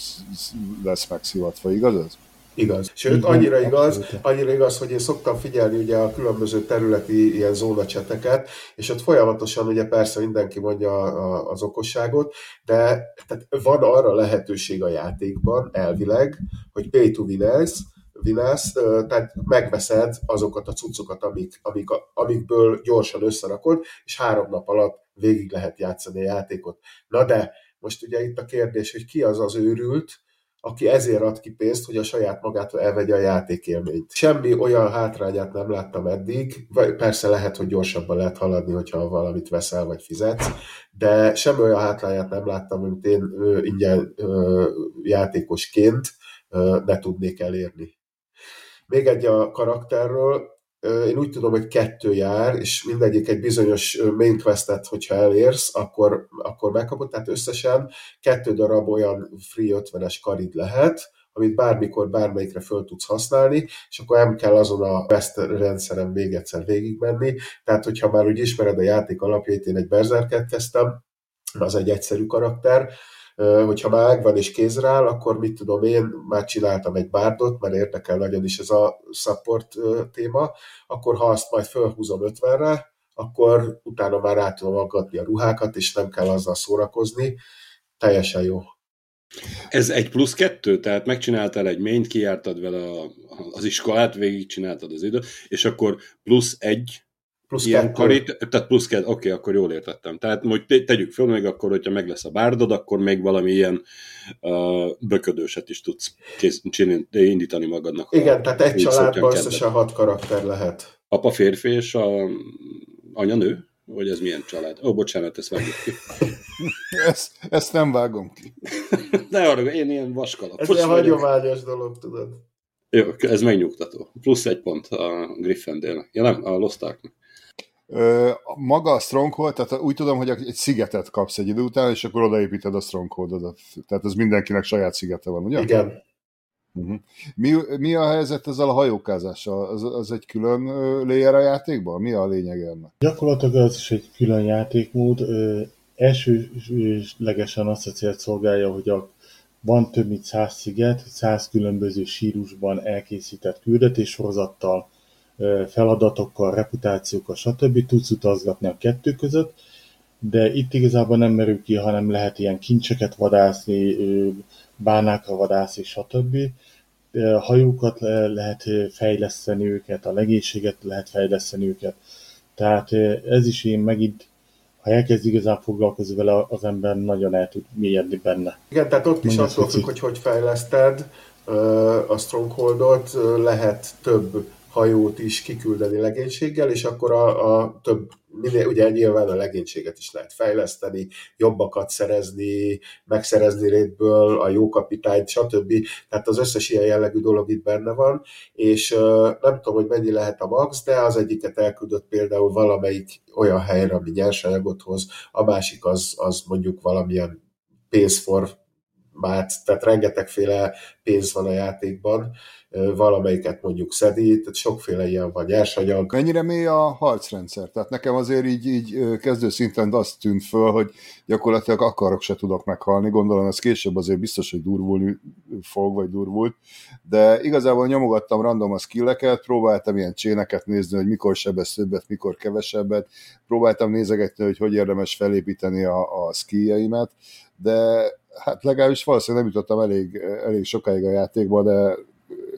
lesz megszivatva, igaz ez? Igaz. Sőt, annyira igaz, annyira igaz, hogy én szoktam figyelni ugye a különböző területi ilyen zónacseteket, és ott folyamatosan ugye persze mindenki mondja az okosságot, de tehát van arra lehetőség a játékban elvileg, hogy pay to win vinálsz, tehát megveszed azokat a cuccokat, amik, amik, amikből gyorsan összerakod, és három nap alatt végig lehet játszani a játékot. Na de, most ugye itt a kérdés, hogy ki az az őrült, aki ezért ad ki pénzt, hogy a saját magától elvegye a játékélményt. Semmi olyan hátrányát nem láttam eddig, vagy persze lehet, hogy gyorsabban lehet haladni, hogyha valamit veszel vagy fizetsz, de semmi olyan hátrányát nem láttam, amit én ingyen játékosként ne tudnék elérni. Még egy a karakterről, én úgy tudom, hogy kettő jár, és mindegyik egy bizonyos main questet, hogyha elérsz, akkor, akkor megkapod, tehát összesen kettő darab olyan free 50-es karid lehet, amit bármikor bármelyikre föl tudsz használni, és akkor nem kell azon a best rendszeren még egyszer végigmenni. Tehát, hogyha már úgy ismered a játék alapjait, én egy Berserket kezdtem, az egy egyszerű karakter, hogyha már megvan és kézre áll, akkor mit tudom én, már csináltam egy bárdot, mert érdekel nagyon is ez a support téma, akkor ha azt majd fölhúzom 50-re, akkor utána már rá tudom aggatni a ruhákat, és nem kell azzal szórakozni. Teljesen jó. Ez egy plusz kettő, tehát megcsináltál egy ményt, kijártad vele az iskolát, végigcsináltad az idő, és akkor plusz egy Plusz ilyen kettő. karit, tehát plusz kettő, oké, akkor jól értettem. Tehát hogy te- tegyük föl, még akkor, hogyha meg lesz a bárdod, akkor még valami ilyen uh, böködőset is tudsz kész, csinálni, indítani magadnak. Igen, tehát egy családban összesen hat karakter lehet. Apa férfi és a anya nő? Vagy ez milyen család? Ó, bocsánat, ezt vágjuk ki. Ezt, ezt nem vágom ki. De arra, én ilyen vaskalapos Ez ilyen hagyományos dolog, tudod. Jó, ez megnyugtató. Plusz egy pont a Gryffindor-nek. Ja nem, a Lost Arknak. Ö, maga a Stronghold, tehát úgy tudom, hogy egy szigetet kapsz egy idő után, és akkor odaépíted a Strongholdodat. Tehát ez mindenkinek saját szigete van, ugye? Igen. Uh-huh. Mi, mi a helyzet ezzel a hajókázással? Az, az egy külön layer a játékban? Mi a lényeg ennek? Gyakorlatilag az is egy külön játékmód. Elsőlegesen azt a célt szolgálja, hogy a, van több mint száz sziget, száz különböző sírusban elkészített küldetéssorozattal, ö, feladatokkal, reputációkkal, stb. tudsz utazgatni a kettő között, de itt igazából nem merül ki, hanem lehet ilyen kincseket vadászni, bánákra vadászni, stb. Hajókat le- lehet fejleszteni őket, a legénységet lehet fejleszteni őket. Tehát ez is én megint, ha elkezd igazán foglalkozni vele, az ember nagyon el tud mélyedni benne. Igen, tehát ott is attól függ, hogy hogy fejleszted a Strongholdot, lehet több hajót is kiküldeni legénységgel, és akkor a, a több, minél, ugye nyilván a legénységet is lehet fejleszteni, jobbakat szerezni, megszerezni rétből, a jó kapitányt, stb. Tehát az összes ilyen jellegű dolog itt benne van, és nem tudom, hogy mennyi lehet a max, de az egyiket elküldött például valamelyik olyan helyre, ami nyersanyagot hoz, a másik az, az mondjuk valamilyen pénzfor mát, tehát rengetegféle pénz van a játékban, valamelyiket mondjuk szedi, tehát sokféle ilyen van, nyersanyag. Mennyire mély a harcrendszer? Tehát nekem azért így, így kezdő szinten azt tűnt föl, hogy gyakorlatilag akarok se tudok meghalni. Gondolom ez később azért biztos, hogy durvulni fog, vagy durvult. De igazából nyomogattam random a skilleket, próbáltam ilyen cséneket nézni, hogy mikor sebez többet, mikor kevesebbet. Próbáltam nézegetni, hogy hogy érdemes felépíteni a, a skilljeimet, de hát legalábbis valószínűleg nem jutottam elég, elég sokáig a játékba, de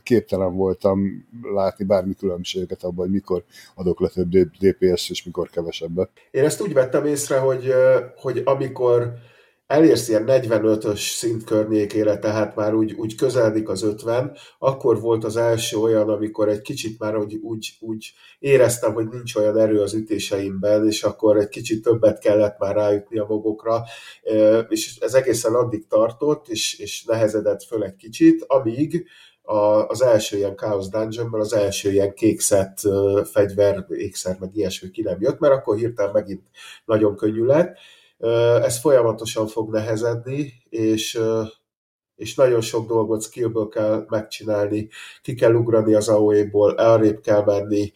képtelen voltam látni bármi különbséget abban, hogy mikor adok le több DPS és mikor kevesebbet. Én ezt úgy vettem észre, hogy, hogy amikor elérsz ilyen 45-ös szint környékére, tehát már úgy, úgy közeledik az 50, akkor volt az első olyan, amikor egy kicsit már úgy, úgy, úgy éreztem, hogy nincs olyan erő az ütéseimben, és akkor egy kicsit többet kellett már rájutni a mobokra, Ö, és ez egészen addig tartott, és, és nehezedett föl egy kicsit, amíg a, az első ilyen Chaos Dungeonben az első ilyen kékszett fegyver, ékszer, meg ilyesmi ki nem jött, mert akkor hirtelen megint nagyon könnyű lett. Ez folyamatosan fog nehezedni, és, és nagyon sok dolgot skillből kell megcsinálni, ki kell ugrani az AOE-ból, elrébb kell menni,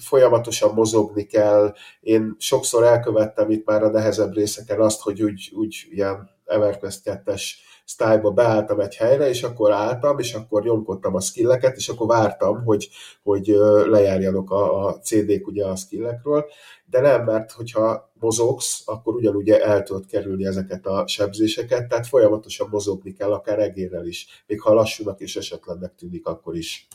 folyamatosan mozogni kell. Én sokszor elkövettem itt már a nehezebb részeken azt, hogy úgy, úgy ilyen EverQuest 2-es sztályba beálltam egy helyre, és akkor álltam, és akkor nyomkodtam a skilleket, és akkor vártam, hogy, hogy lejárjanak a, a CD-k ugye a skillekről, de nem, mert hogyha mozogsz, akkor ugyanúgy el tudod kerülni ezeket a sebzéseket, tehát folyamatosan mozogni kell, akár egérrel is, még ha lassúnak és esetlennek tűnik akkor is.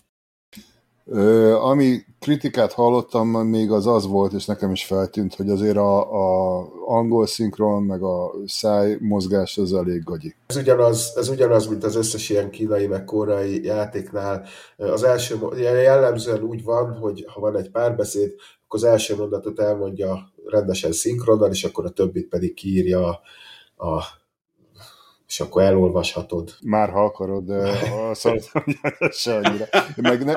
Ö, ami kritikát hallottam még az az volt, és nekem is feltűnt, hogy azért a, a angol szinkron, meg a száj mozgás az elég gagyi. Ez ugyanaz, ez ugyanaz, mint az összes ilyen kínai, meg koreai játéknál. Az első, jellemzően úgy van, hogy ha van egy párbeszéd, akkor az első mondatot elmondja rendesen szinkronnal, és akkor a többit pedig kiírja a, és akkor elolvashatod. Már ha akarod, mondom, hogy se annyira. Meg ne,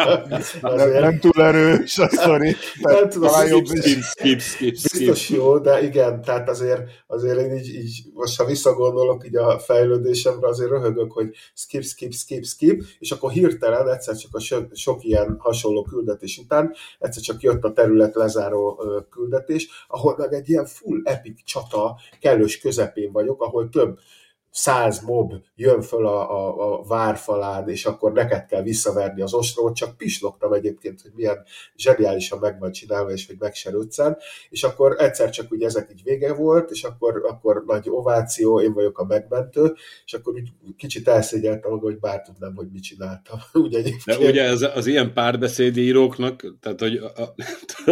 ne, nem túl erős a sztori. Nem tudom, talán jobb Skip, skip, skip, skip. Biztos jó, de igen, tehát azért, azért én így, így, most ha visszagondolok így a fejlődésemre, azért röhögök, hogy skip, skip, skip, skip, és akkor hirtelen egyszer csak a so, sok ilyen hasonló küldetés után egyszer csak jött a terület lezáró küldetés, ahol meg egy ilyen full epic csata kellős közepén vagyok, ahol több száz mob jön föl a, a, a várfalád, és akkor neked kell visszaverni az ostrót, csak pislogtam egyébként, hogy milyen zseniálisan meg van csinálva, és hogy meg és akkor egyszer csak úgy ezek így vége volt, és akkor, akkor nagy ováció, én vagyok a megmentő, és akkor úgy kicsit elszégyeltem magam, hogy bár tudnám, hogy mit csináltam. Úgy egyébként. De ugye az, az ilyen párbeszédíróknak, tehát hogy a, a,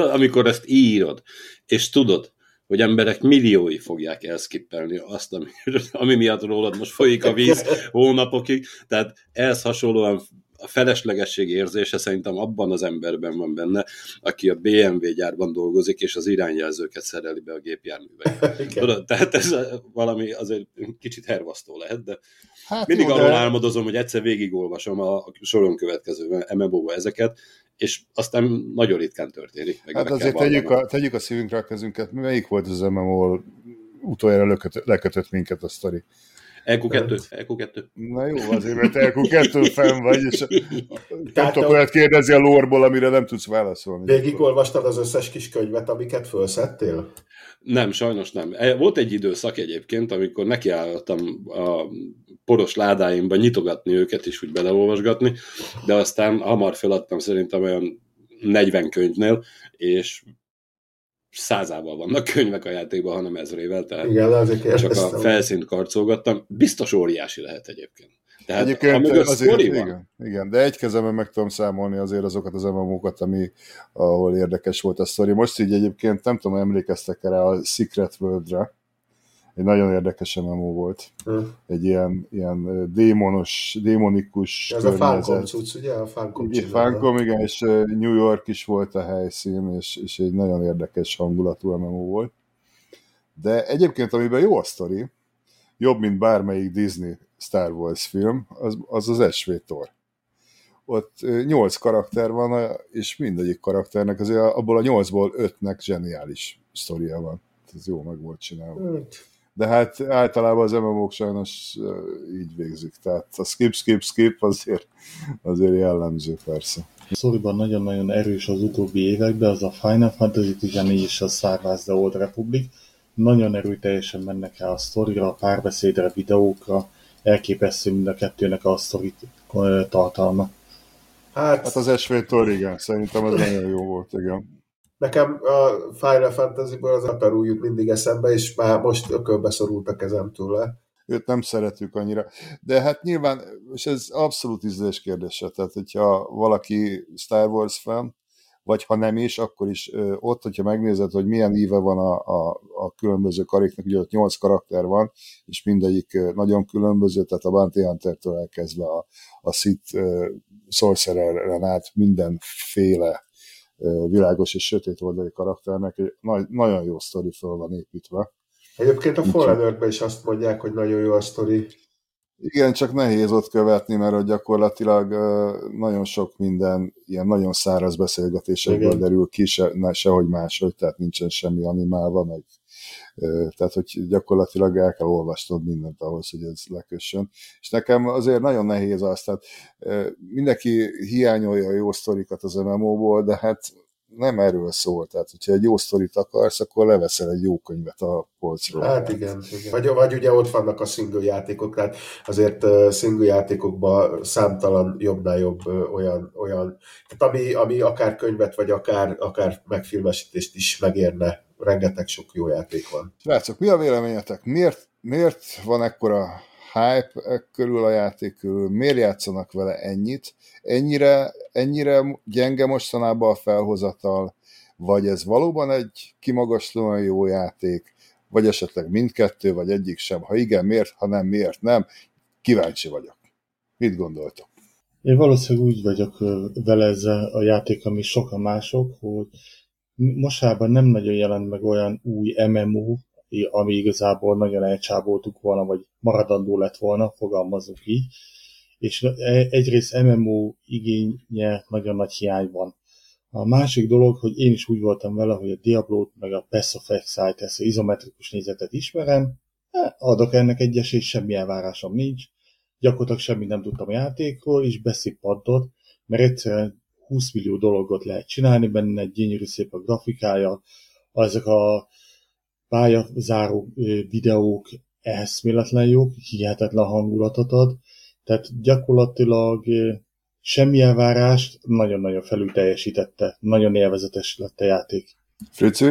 amikor ezt írod, és tudod, hogy emberek milliói fogják elskippelni azt, ami, ami miatt rólad most folyik a víz hónapokig, tehát ehhez hasonlóan a feleslegesség érzése szerintem abban az emberben van benne, aki a BMW gyárban dolgozik, és az irányjelzőket szereli be a gépjárművekbe. Igen. Tudod, tehát ez valami azért kicsit hervasztó lehet, de Hát mindig jó, arról de- álmodozom, hogy egyszer végigolvasom a soron következő MMO-ba ezeket, és aztán nagyon ritkán történik. Meg Hát azért tegyük a, tegyük a szívünkre a kezünket. Melyik volt az MMO, utoljára lekötött, lekötött minket a sztori? EQ2, EQ2. Na jó, azért, mert LQ2 fenn vagy, és nem Tehát tudok a- olyat kérdezni a lórból, amire nem tudsz válaszolni. Végigolvastad az összes kis könyvet, amiket felszettél? Nem, sajnos nem. E, Volt egy időszak egyébként, amikor nekiálltam a poros ládáimba nyitogatni őket, és úgy beleolvasgatni, de aztán hamar feladtam szerintem olyan 40 könyvnél, és százával vannak könyvek a játékban, hanem ezrével, tehát Igen, csak a felszínt karcolgattam. Biztos óriási lehet egyébként. Tehát Egyébként azért, igen, igen, de egy kezemben meg tudom számolni azért azokat az MMO-kat, ami, ahol érdekes volt a sztori. Most így egyébként nem tudom, emlékeztek erre a Secret World-re. Egy nagyon érdekes MMO volt. Hm. Egy ilyen, ilyen démonos, démonikus Ez a Funcom környezet. cucc, ugye? A Funcom Igen. Funcom, igen, és New York is volt a helyszín, és, és egy nagyon érdekes hangulatú MMO volt. De egyébként, amiben jó a sztori, jobb, mint bármelyik Disney Star Wars film, az az, az SV. Ott nyolc karakter van, és mindegyik karakternek azért abból a nyolcból ötnek zseniális sztoria van. Ez jó meg volt csinálva. Hát, De hát általában az MMO-k sajnos így végzik. Tehát a skip, skip, skip azért, azért jellemző persze. A szoriban nagyon-nagyon erős az utóbbi években, az a Final Fantasy 14 és a Star Wars The Old Republic. Nagyon erőteljesen mennek rá a sztorira, a párbeszédre, videókra. Elképesztő mind a kettőnek a sztorit ö, tartalma. Hát, Hát az SV Thor, igen, szerintem ez nagyon jó volt, igen. Nekem a Final Fantasy-ből az Aperu jut mindig eszembe, és már most ökölbe szorult a kezem tőle. Őt nem szeretjük annyira. De hát nyilván, és ez abszolút ízlés kérdése, tehát hogyha valaki Star Wars fan, vagy ha nem is, akkor is ö, ott, hogyha megnézed, hogy milyen íve van a, a, a különböző kariknak, ugye ott nyolc karakter van, és mindegyik nagyon különböző, tehát a Bounty Hunter-től elkezdve a, a Sith ö, Sorcerer-en át mindenféle világos és sötét oldali karakternek egy nagy, nagyon jó sztori föl van építve. Egyébként a Earth-ben is azt mondják, hogy nagyon jó a sztori. Igen, csak nehéz ott követni, mert hogy gyakorlatilag nagyon sok minden ilyen nagyon száraz beszélgetésekből derül ki, se, ne, sehogy máshogy, tehát nincsen semmi animálva, meg tehát, hogy gyakorlatilag el kell olvasnod mindent ahhoz, hogy ez lekössön. És nekem azért nagyon nehéz az, tehát mindenki hiányolja a jó sztorikat az MMO-ból, de hát nem erről szól. Tehát, hogyha egy jó sztorit akarsz, akkor leveszel egy jó könyvet a polcról. Hát igen, igen. Vagy, vagy ugye ott vannak a single játékok, tehát azért single játékokban számtalan jobbnál jobb olyan, olyan tehát ami, ami akár könyvet, vagy akár, akár megfilmesítést is megérne. Rengeteg sok jó játék van. Srácok, mi a véleményetek? Miért, miért van ekkora hype körül a játék körül? Miért játszanak vele ennyit? Ennyire, ennyire gyenge mostanában a felhozatal? Vagy ez valóban egy kimagaslóan jó játék? Vagy esetleg mindkettő, vagy egyik sem? Ha igen, miért? Ha nem, miért nem? Kíváncsi vagyok. Mit gondoltok? Én valószínűleg úgy vagyok vele ezzel a játék, ami sokan mások, hogy mostában nem nagyon jelent meg olyan új MMO ami igazából nagyon elcsáboltuk volna, vagy maradandó lett volna, fogalmazunk így. És egyrészt MMO igénye nagyon nagy hiány van. A másik dolog, hogy én is úgy voltam vele, hogy a Diablo-t meg a Pass of Exile, ezt az izometrikus nézetet ismerem, adok ennek egy esélyt, semmi elvárásom nincs, gyakorlatilag semmit nem tudtam a játékról, és beszippantott, mert egyszerűen 20 millió dologot lehet csinálni benne, egy gyönyörű szép a grafikája, ezek a pályazáró videók eszméletlen jók, hihetetlen hangulatot ad, tehát gyakorlatilag semmi elvárást nagyon-nagyon felül teljesítette, nagyon élvezetes lett a játék. Frici?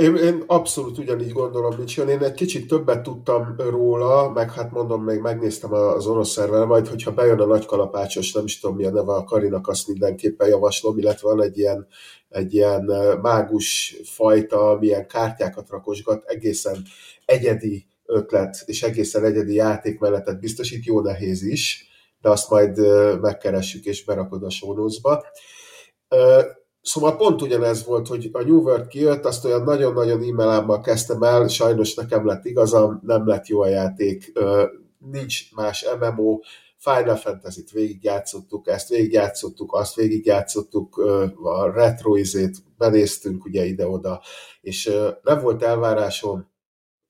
Én, én abszolút ugyanígy gondolom, mint Én egy kicsit többet tudtam róla, meg hát mondom, még megnéztem az orosz szerveren, majd hogyha bejön a nagy kalapácsos, nem is tudom mi a neve a Karinak, azt mindenképpen javaslom, illetve van egy ilyen, egy ilyen mágus fajta, milyen kártyákat rakosgat, egészen egyedi ötlet és egészen egyedi játékmenetet biztosít, jó nehéz is, de azt majd megkeressük és berakod a sónózba. Szóval pont ugyanez volt, hogy a New World kijött, azt olyan nagyon-nagyon e-mailámmal kezdtem el, sajnos nekem lett igazam, nem lett jó a játék, nincs más MMO, Final Fantasy-t végigjátszottuk, ezt végigjátszottuk, azt végigjátszottuk, a retro izét benéztünk ugye ide-oda, és nem volt elvárásom,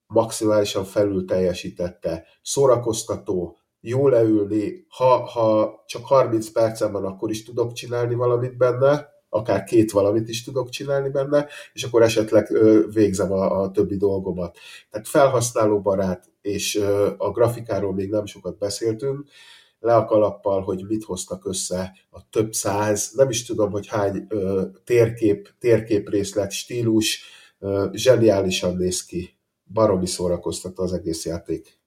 maximálisan felül teljesítette, szórakoztató, jó leülni, ha, ha csak 30 percen van, akkor is tudok csinálni valamit benne, akár két valamit is tudok csinálni benne, és akkor esetleg végzem a, a többi dolgomat. Tehát felhasználóbarát, és a grafikáról még nem sokat beszéltünk, le a kalappal, hogy mit hoztak össze a több száz, nem is tudom, hogy hány térkép, térképrészlet, stílus, zseniálisan néz ki. Baromi szórakoztató az egész játék.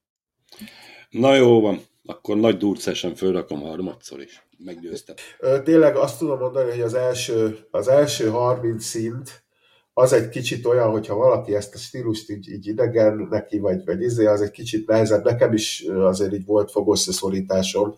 Na jó van, akkor nagy durcesen fölrakom harmadszor is meggyőztem. Tényleg azt tudom mondani, hogy az első, az első 30 szint az egy kicsit olyan, hogyha valaki ezt a stílust így, így idegen neki, vagy, vagy izé, az egy kicsit nehezebb. Nekem is azért így volt fogószeszorításom,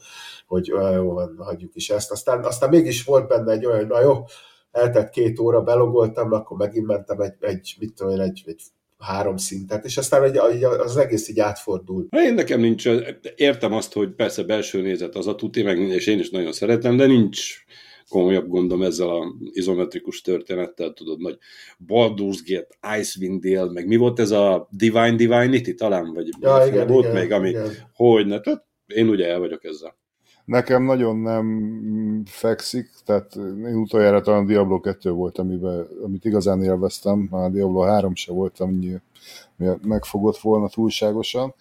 hogy jó van, hagyjuk is ezt. Aztán, aztán mégis volt benne egy olyan, na jó, eltett két óra, belogoltam, akkor megint mentem egy, egy mit tudom én, egy, egy három szintet, és aztán egy, az egész így átfordul. Én nekem nincs, értem azt, hogy persze belső nézet az a tuti, meg, és én is nagyon szeretem, de nincs komolyabb gondom ezzel a izometrikus történettel, tudod, nagy Baldur's Gate, Icewind Dale, meg mi volt ez a Divine Divinity talán, vagy ja, igen, volt igen, még, ami, igen. hogy ne, tehát én ugye el vagyok ezzel. Nekem nagyon nem fekszik, tehát én utoljára talán Diablo 2 volt, amiben, amit igazán élveztem, már Diablo 3 se volt, ami megfogott volna túlságosan,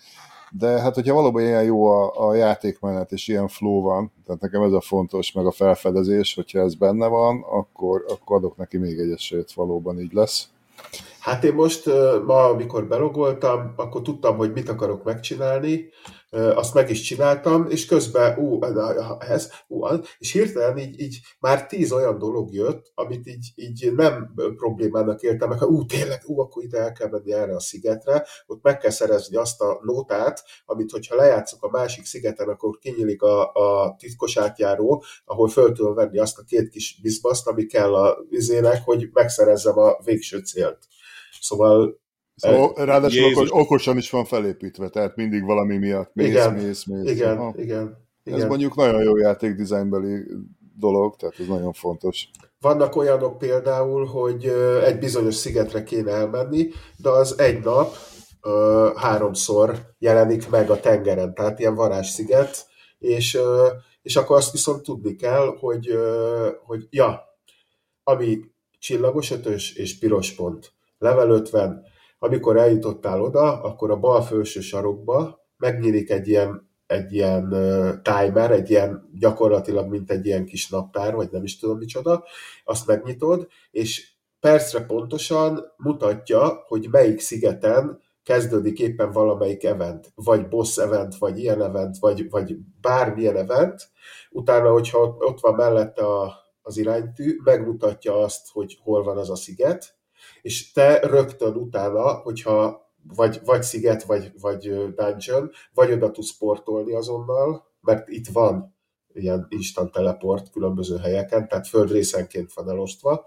de hát hogyha valóban ilyen jó a, a játékmenet, és ilyen flow van, tehát nekem ez a fontos, meg a felfedezés, hogyha ez benne van, akkor, akkor adok neki még egy esélyt, valóban így lesz. Hát én most ma, amikor belogoltam, akkor tudtam, hogy mit akarok megcsinálni, azt meg is csináltam, és közben, ú, ez, ú, és hirtelen így, így már tíz olyan dolog jött, amit így, így nem problémának éltem meg, ú, tényleg, ú, akkor ide el kell menni erre a szigetre, ott meg kell szerezni azt a nótát, amit hogyha lejátszok a másik szigeten, akkor kinyílik a, a titkos átjáró, ahol föl tudom venni azt a két kis bizbaszt, ami kell a vizének, hogy megszerezzem a végső célt. Szóval Szóval ráadásul okos, okosan is van felépítve, tehát mindig valami miatt mész, igen, mész, mész. Igen, Aha. igen, igen. Ez mondjuk nagyon jó játékdizájnbeli dolog, tehát ez nagyon fontos. Vannak olyanok például, hogy egy bizonyos szigetre kéne elmenni, de az egy nap háromszor jelenik meg a tengeren, tehát ilyen varázssziget, és, és akkor azt viszont tudni kell, hogy, hogy ja, ami csillagos ötös és piros pont, level 50, amikor eljutottál oda, akkor a bal felső sarokba megnyílik egy ilyen, egy ilyen timer, egy ilyen gyakorlatilag, mint egy ilyen kis naptár, vagy nem is tudom micsoda, azt megnyitod, és percre pontosan mutatja, hogy melyik szigeten kezdődik éppen valamelyik event, vagy boss event, vagy ilyen event, vagy, vagy bármilyen event, utána, hogyha ott van mellette a, az iránytű, megmutatja azt, hogy hol van az a sziget, és te rögtön utána, hogyha vagy, vagy sziget, vagy, vagy dungeon, vagy oda tudsz portolni azonnal, mert itt van ilyen instant teleport különböző helyeken, tehát földrészenként van elosztva,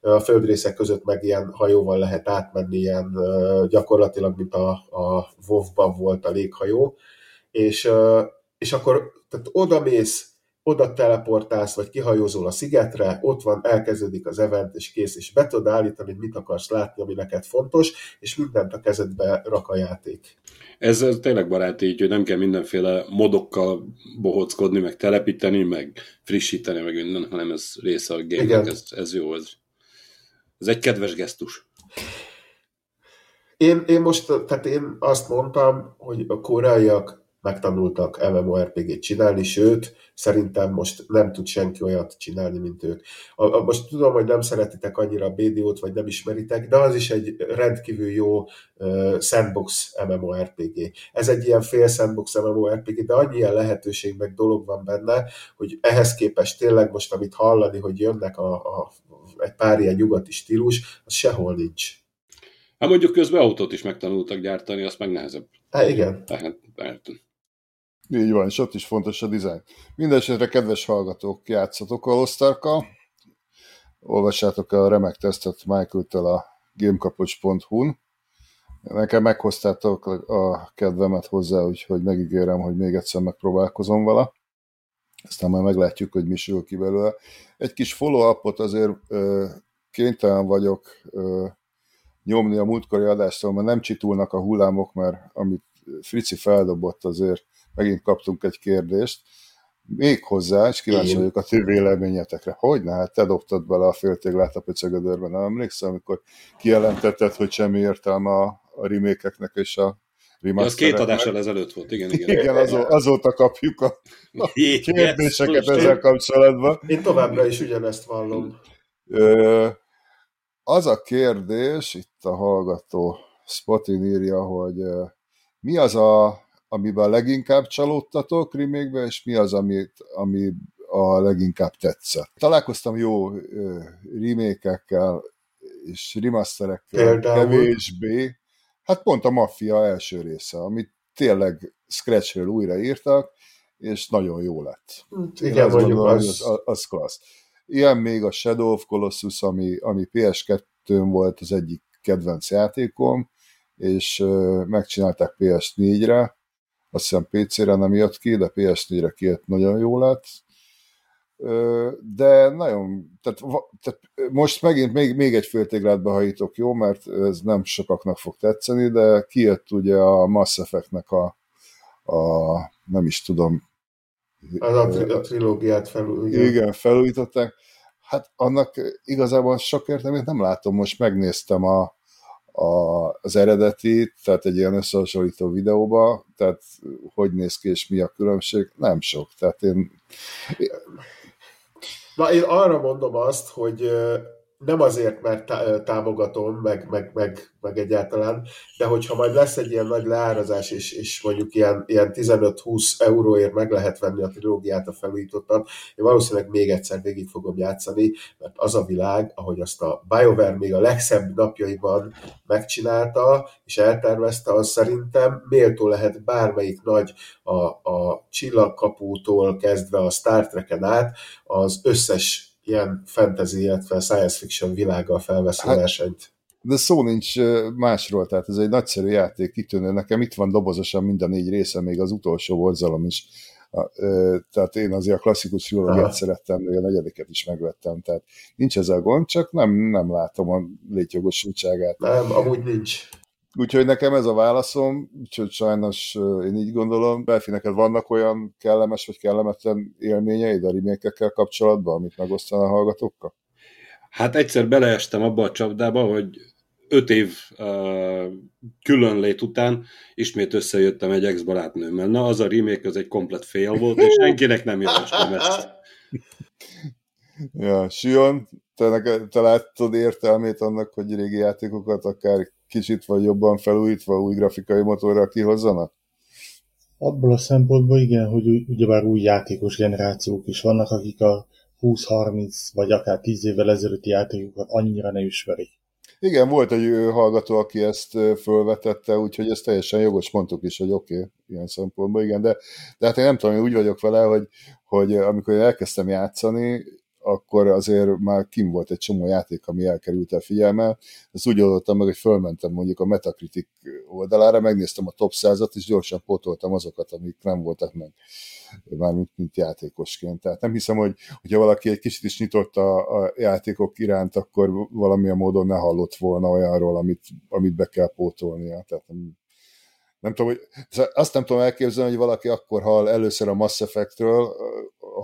a földrészek között meg ilyen hajóval lehet átmenni, ilyen gyakorlatilag, mint a, a WoW-ban volt a léghajó, és, és akkor tehát oda mész, oda teleportálsz, vagy kihajózol a szigetre, ott van, elkezdődik az event, és kész, és be tudod állítani, hogy mit akarsz látni, ami neked fontos, és mindent a kezedbe rak a játék. Ez, ez tényleg baráti, így, hogy nem kell mindenféle modokkal bohockodni, meg telepíteni, meg frissíteni, meg minden, hanem ez része a game ez, ez jó, ez, ez egy kedves gesztus. Én, én most, tehát én azt mondtam, hogy a koreaiak megtanultak MMORPG-t csinálni, sőt, szerintem most nem tud senki olyat csinálni, mint ők. A, a, most tudom, hogy nem szeretitek annyira a BDO-t, vagy nem ismeritek, de az is egy rendkívül jó uh, sandbox MMORPG. Ez egy ilyen fél sandbox MMORPG, de annyi ilyen lehetőség meg dolog van benne, hogy ehhez képest tényleg most, amit hallani, hogy jönnek a, a, egy pár ilyen nyugati stílus, az sehol nincs. Hát mondjuk közben autót is megtanultak gyártani, azt meg nehezebb. Hát igen. Tehát, így van, és ott is fontos a dizájn. Mindenesetre, kedves hallgatók, játszatok a Osztarkkal, olvassátok el a remek tesztet Michael-től a gamekapocs.hu-n. Nekem meghoztátok a kedvemet hozzá, úgyhogy megígérem, hogy még egyszer megpróbálkozom vele. Aztán majd meglátjuk, hogy mi sül ki belőle. Egy kis follow-upot azért ö, kénytelen vagyok ö, nyomni a múltkori adástól, mert nem csitulnak a hullámok, mert amit Frici feldobott azért megint kaptunk egy kérdést, még hozzá, és kíváncsi vagyok a ti véleményetekre. Hogy ne, hát te dobtad bele a féltéglát a pöcögödörbe, nem emlékszem, amikor kijelentetted, hogy semmi értelme a, a remékeknek és a ja, az két adással ezelőtt volt, igen, igen. Igen, azó, azóta kapjuk a, a kérdéseket ezzel kapcsolatban. Én továbbra is ugyanezt vallom. Az a kérdés, itt a hallgató Spotin írja, hogy mi az a amiben leginkább csalódtatok remake és mi az, amit, ami a leginkább tetszett. Találkoztam jó remékekkel és remasterekkel Például. kevésbé. Hát pont a Mafia első része, amit tényleg Scratchről újraírtak, és nagyon jó lett. Hát igen, azt mondom, az... Az, az klassz. Ilyen még a Shadow of Colossus, ami, ami PS2-n volt az egyik kedvenc játékom, és megcsinálták PS4-re, azt hiszem PC-re nem jött ki, de PS4-re kijött nagyon jó lett. De nagyon, tehát, tehát most megint még, még egy féltéglát behajítok, jó, mert ez nem sokaknak fog tetszeni, de kijött ugye a Mass Effect-nek a, a nem is tudom, az a, tri- a trilógiát felújították. Igen, felújították. Hát annak igazából sok értelmét nem látom. Most megnéztem a, a, az eredeti, tehát egy ilyen összehasonlító videóba, tehát hogy néz ki és mi a különbség, nem sok. Tehát én... Na, én arra mondom azt, hogy nem azért, mert támogatom, meg, meg, meg, meg egyáltalán, de hogyha majd lesz egy ilyen nagy leárazás, és, és mondjuk ilyen, ilyen 15-20 euróért meg lehet venni a trilógiát a felújítottan, én valószínűleg még egyszer végig fogom játszani, mert az a világ, ahogy azt a BioWare még a legszebb napjaiban megcsinálta, és eltervezte, az szerintem méltó lehet bármelyik nagy a, a csillagkapútól kezdve a Star Trek-en át, az összes ilyen fantasy, illetve science fiction világgal felveszi hát, versenyt. De szó nincs másról, tehát ez egy nagyszerű játék, kitűnő. Nekem itt van dobozosan mind a négy része, még az utolsó borzalom is. Tehát én azért a klasszikus trilógiát szerettem, de a negyediket is megvettem, tehát nincs ez a gond, csak nem, nem látom a létjogosultságát. Nem, amúgy nincs. Úgyhogy nekem ez a válaszom, úgyhogy sajnos én így gondolom. Belfi, neked vannak olyan kellemes vagy kellemetlen élményeid a remékekkel kapcsolatban, amit megosztaná a hallgatókkal? Hát egyszer beleestem abba a csapdába, hogy öt év uh, különlét után ismét összejöttem egy ex-barátnőmmel. Na, az a remake az egy komplet fél volt, és senkinek nem javaslom ezt. Ja, Sion, te, te láttad értelmét annak, hogy régi játékokat akár kicsit vagy jobban felújítva új grafikai motorral kihozzanak? Abból a szempontból igen, hogy ugyebár új játékos generációk is vannak, akik a 20-30 vagy akár 10 évvel ezelőtti játékokat annyira ne ismerik. Igen, volt egy hallgató, aki ezt fölvetette, úgyhogy ezt teljesen jogos mondtuk is, hogy oké, okay, ilyen szempontból, igen, de, de hát én nem tudom, én úgy vagyok vele, hogy, hogy amikor elkezdtem játszani, akkor azért már kim volt egy csomó játék, ami elkerült a figyelme. Ezt úgy oldottam meg, hogy fölmentem mondjuk a Metacritic oldalára, megnéztem a top 100-at, és gyorsan pótoltam azokat, amik nem voltak meg mármint mint játékosként. Tehát nem hiszem, hogy hogyha valaki egy kicsit is nyitott a, a játékok iránt, akkor valamilyen módon ne hallott volna olyanról, amit, amit be kell pótolnia. Tehát nem, nem tudom, hogy, azt nem tudom elképzelni, hogy valaki akkor hall először a Mass Effectről,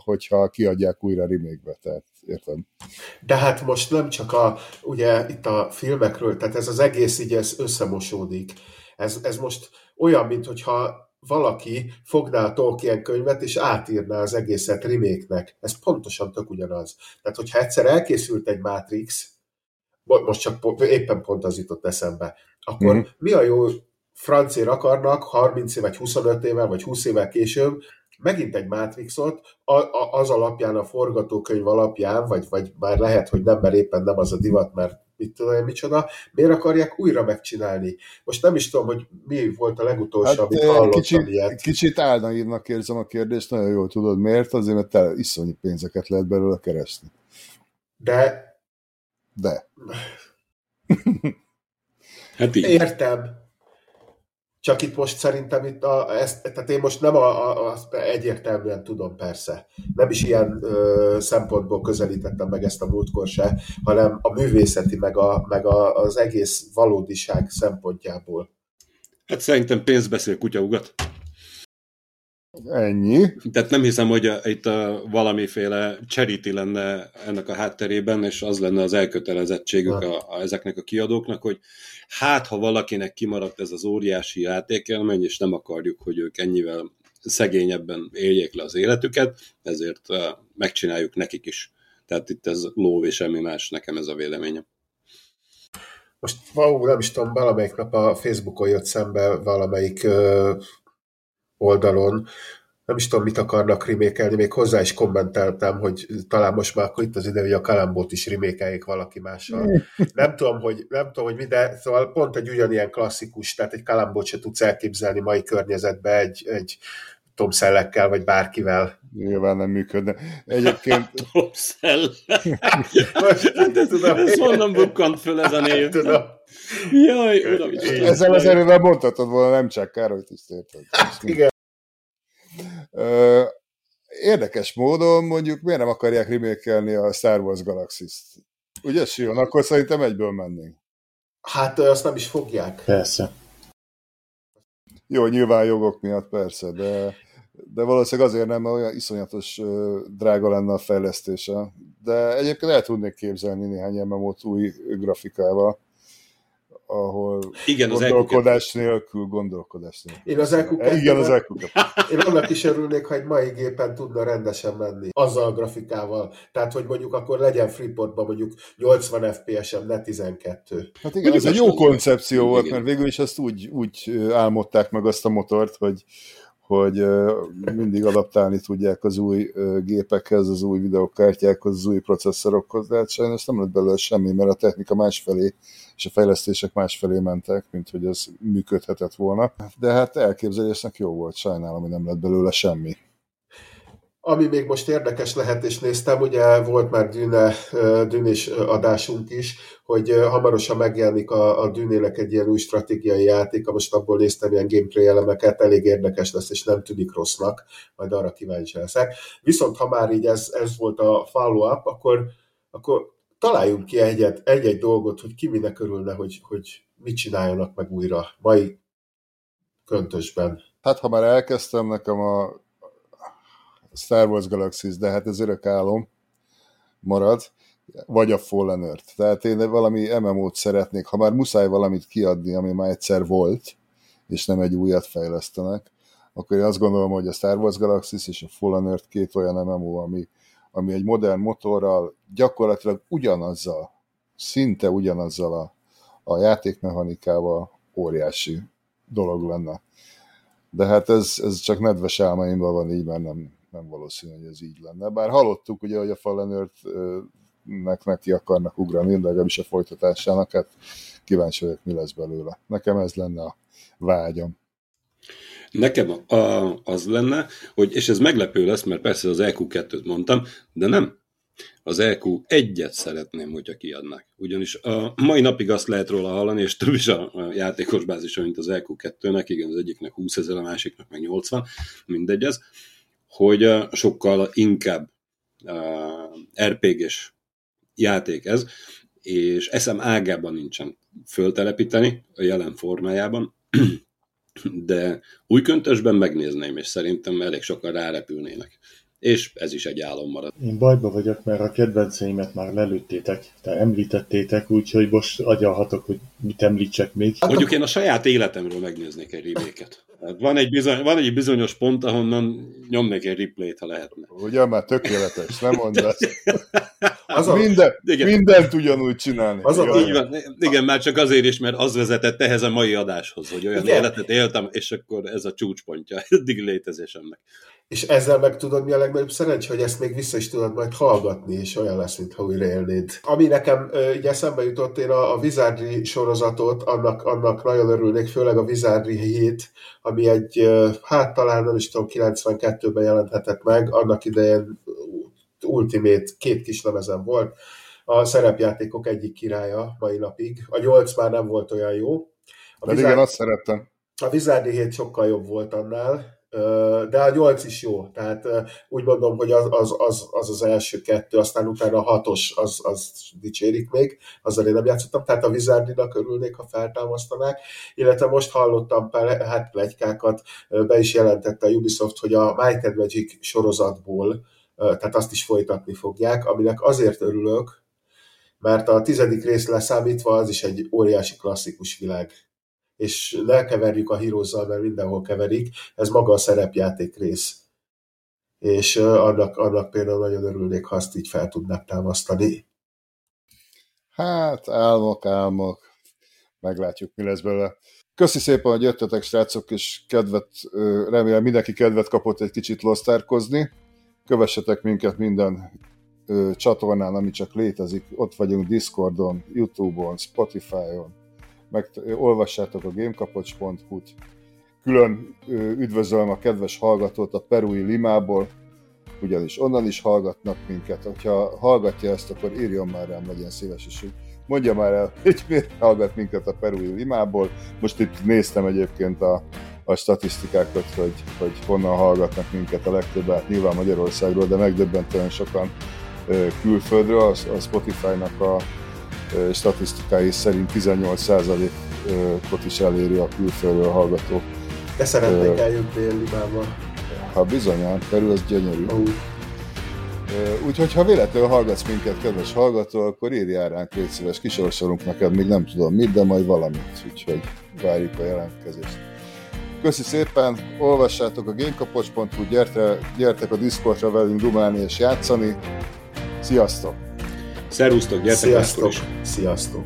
hogyha kiadják újra remake tehát értem. De hát most nem csak a, ugye itt a filmekről, tehát ez az egész így ez összemosódik. Ez, ez most olyan, mint hogyha valaki fogná a Tolkien könyvet, és átírná az egészet remake Ez pontosan tök ugyanaz. Tehát, hogyha egyszer elkészült egy Matrix, most csak éppen pont az jutott eszembe, akkor mm-hmm. mi a jó francér akarnak 30 év, vagy 25 évvel, vagy 20 évvel később megint egy Matrixot, a, a, az alapján, a forgatókönyv alapján, vagy, vagy már lehet, hogy nem, mert éppen nem az a divat, mert mit tudom én, micsoda, miért akarják újra megcsinálni? Most nem is tudom, hogy mi volt a legutolsó, hát, amit hallottam kicsit, ilyet. Kicsit álnaívnak érzem a kérdést, nagyon jól tudod miért, azért, mert te iszonyi pénzeket lehet belőle keresni. De... De. hát így. Értem, csak itt most szerintem itt a, ezt, tehát én most nem a, a, azt egyértelműen tudom persze. Nem is ilyen ö, szempontból közelítettem meg ezt a múltkor se, hanem a művészeti, meg, a, meg a, az egész valódiság szempontjából. Hát szerintem pénz beszél kutyaugat. Ennyi. Tehát nem hiszem, hogy itt a valamiféle charity lenne ennek a hátterében, és az lenne az elkötelezettségük a, a, ezeknek a kiadóknak, hogy hát, ha valakinek kimaradt ez az óriási játékelmény, és nem akarjuk, hogy ők ennyivel szegényebben éljék le az életüket, ezért megcsináljuk nekik is. Tehát itt ez lóv és semmi más, nekem ez a véleményem. Most való, nem is tudom, valamelyik nap a Facebookon jött szembe valamelyik oldalon, nem is tudom, mit akarnak rimékelni, még hozzá is kommenteltem, hogy talán most már akkor itt az ide, hogy a Kalambót is rimékeljék valaki mással. Nem tudom, hogy, nem tudom, hogy mi, de szóval pont egy ugyanilyen klasszikus, tehát egy Kalambót se tudsz elképzelni mai környezetbe egy, egy Tom Szellekkel, vagy bárkivel. Nyilván nem működne. Egyébként... Tom Szellek. Most, tudom, ez honnan bukkant föl ez a név? Tudom. Jaj, uram, Ezzel az erővel mondhatod volna, nem csak Károlyt is érted. Igen. Érdekes módon mondjuk miért nem akarják remékelni a Star Wars Galaxy-t? Ugye, Sion? Akkor szerintem egyből mennénk. Hát azt nem is fogják. Persze. Jó, nyilván jogok miatt persze, de, de valószínűleg azért nem, mert olyan iszonyatos drága lenne a fejlesztése. De egyébként el tudnék képzelni néhány MMO-t új grafikával ahol Igen, gondolkodás az nélkül, gondolkodás nélkül. Én az EQ Igen, az EQ Én annak is örülnék, ha egy mai gépen tudna rendesen menni. Azzal a grafikával. Tehát, hogy mondjuk akkor legyen Freeportban mondjuk 80 FPS-en, ne 12. Hát igen, ez egy jó koncepció volt, mert végül is ezt úgy, úgy álmodták meg azt a motort, hogy hogy mindig adaptálni tudják az új gépekhez, az új videokártyákhoz, az új processzorokhoz, de hát sajnos nem lett belőle semmi, mert a technika másfelé és a fejlesztések másfelé mentek, mint hogy ez működhetett volna. De hát elképzelésnek jó volt, sajnálom, hogy nem lett belőle semmi. Ami még most érdekes lehet, és néztem, ugye volt már Dűne, Dűnés adásunk is, hogy hamarosan megjelenik a, a Dűnének egy ilyen új stratégiai játék, most abból néztem ilyen gameplay elemeket, elég érdekes lesz, és nem tűnik rossznak, majd arra kíváncsi leszek. Viszont ha már így ez, ez volt a follow-up, akkor, akkor találjunk ki egyet, egy-egy dolgot, hogy ki minek örülne, hogy, hogy mit csináljanak meg újra mai köntösben. Hát, ha már elkezdtem, nekem a Star Wars Galaxies, de hát ez örök álom marad, vagy a Fallen Earth. Tehát én valami MMO-t szeretnék, ha már muszáj valamit kiadni, ami már egyszer volt, és nem egy újat fejlesztenek, akkor én azt gondolom, hogy a Star Wars Galaxies és a Fallen Earth két olyan MMO, ami, ami egy modern motorral, gyakorlatilag ugyanazzal, szinte ugyanazzal a, a játékmechanikával óriási dolog lenne. De hát ez, ez csak nedves álmaimban van így, mert nem, nem valószínű, hogy ez így lenne. Bár hallottuk ugye, hogy a Fallen nek neki akarnak ugrani, legalábbis a folytatásának, hát kíváncsi vagyok, mi lesz belőle. Nekem ez lenne a vágyam. Nekem a, az lenne, hogy, és ez meglepő lesz, mert persze az EQ2-t mondtam, de nem. az EQ egyet szeretném, hogyha kiadnak. Ugyanis a mai napig azt lehet róla hallani, és több is a, játékos bázisa, mint az EQ2-nek, igen, az egyiknek 20 ezer, a másiknak meg 80, mindegy ez, hogy sokkal inkább RPG-s játék ez, és eszem ágában nincsen föltelepíteni a jelen formájában, de új köntösben megnézném, és szerintem elég sokan rárepülnének és ez is egy álom marad. Én bajba vagyok, mert a kedvenceimet már lelőttétek, te említettétek, úgyhogy most agyalhatok, hogy mit említsek még. Mondjuk én a saját életemről megnéznék egy reméket. Hát van, egy bizony, van egy bizonyos pont, ahonnan nyomnék egy replay-t, ha lehetne. Ugye már tökéletes, nem mondd Az a, Minden, igen. Mindent ugyanúgy csinálni. Az a, így van, igen, már csak azért is, mert az vezetett ehhez a mai adáshoz, hogy olyan igen. életet éltem, és akkor ez a csúcspontja eddig létezésemnek és ezzel meg tudod, mi a legnagyobb szerencsé, hogy ezt még vissza is tudod majd hallgatni, és olyan lesz, mintha újra élnéd. Ami nekem így eszembe jutott, én a, a Wizardry sorozatot, annak, annak nagyon örülnék, főleg a Wizardry 7, ami egy, hát talán nem is tudom, 92-ben jelenthetett meg, annak idején Ultimate két kis lemezen volt, a szerepjátékok egyik királya mai napig. A 8 már nem volt olyan jó. A Pedig Wizard... én azt szerettem. A Wizardry 7 sokkal jobb volt annál, de a nyolc is jó, tehát úgy mondom, hogy az az, az, az, az első kettő, aztán utána a hatos, az, az dicsérik még, azzal én nem játszottam, tehát a Wizardinak örülnék, ha feltámasztanák, illetve most hallottam hát plegykákat, be is jelentette a Ubisoft, hogy a Might and Magic sorozatból, tehát azt is folytatni fogják, aminek azért örülök, mert a tizedik rész leszámítva az is egy óriási klasszikus világ és lekeverjük a hírozzal, mert mindenhol keverik, ez maga a szerepjáték rész. És annak, annak például nagyon örülnék, ha azt így fel tudnak támasztani. Hát, álmok, álmok. Meglátjuk, mi lesz belőle. Köszi szépen, hogy jöttetek, srácok, és kedvet, remélem mindenki kedvet kapott egy kicsit losztárkozni. Kövessetek minket minden csatornán, ami csak létezik. Ott vagyunk Discordon, Youtube-on, Spotify-on, meg olvassátok a gamekapocs.hu-t. Külön üdvözlöm a kedves hallgatót a Perui Limából, ugyanis onnan is hallgatnak minket. Hogyha hallgatja ezt, akkor írjon már rám, legyen szíves, és mondja már el, hogy miért hallgat minket a Perui Limából. Most itt néztem egyébként a, a statisztikákat, hogy, hogy honnan hallgatnak minket a legtöbb, hát nyilván Magyarországról, de megdöbbentően sokan külföldről, a, a Spotify-nak a statisztikái szerint 18%-ot is eléri a külföldről hallgató. De szeretnék eljutni libába. Ha bizonyán, perül ez gyönyörű. Uh. Úgyhogy ha véletlenül hallgatsz minket, kedves hallgató, akkor írjál ránk, légy szíves, kisorsolunk neked, még nem tudom mit, de majd valamit, úgyhogy várjuk a jelentkezést. Köszi szépen, olvassátok a gamekapocs.hu, gyerte, gyertek a Discordra velünk dumálni és játszani. Sziasztok! Szerusztok, gyertek Sziasztok! Sziasztok!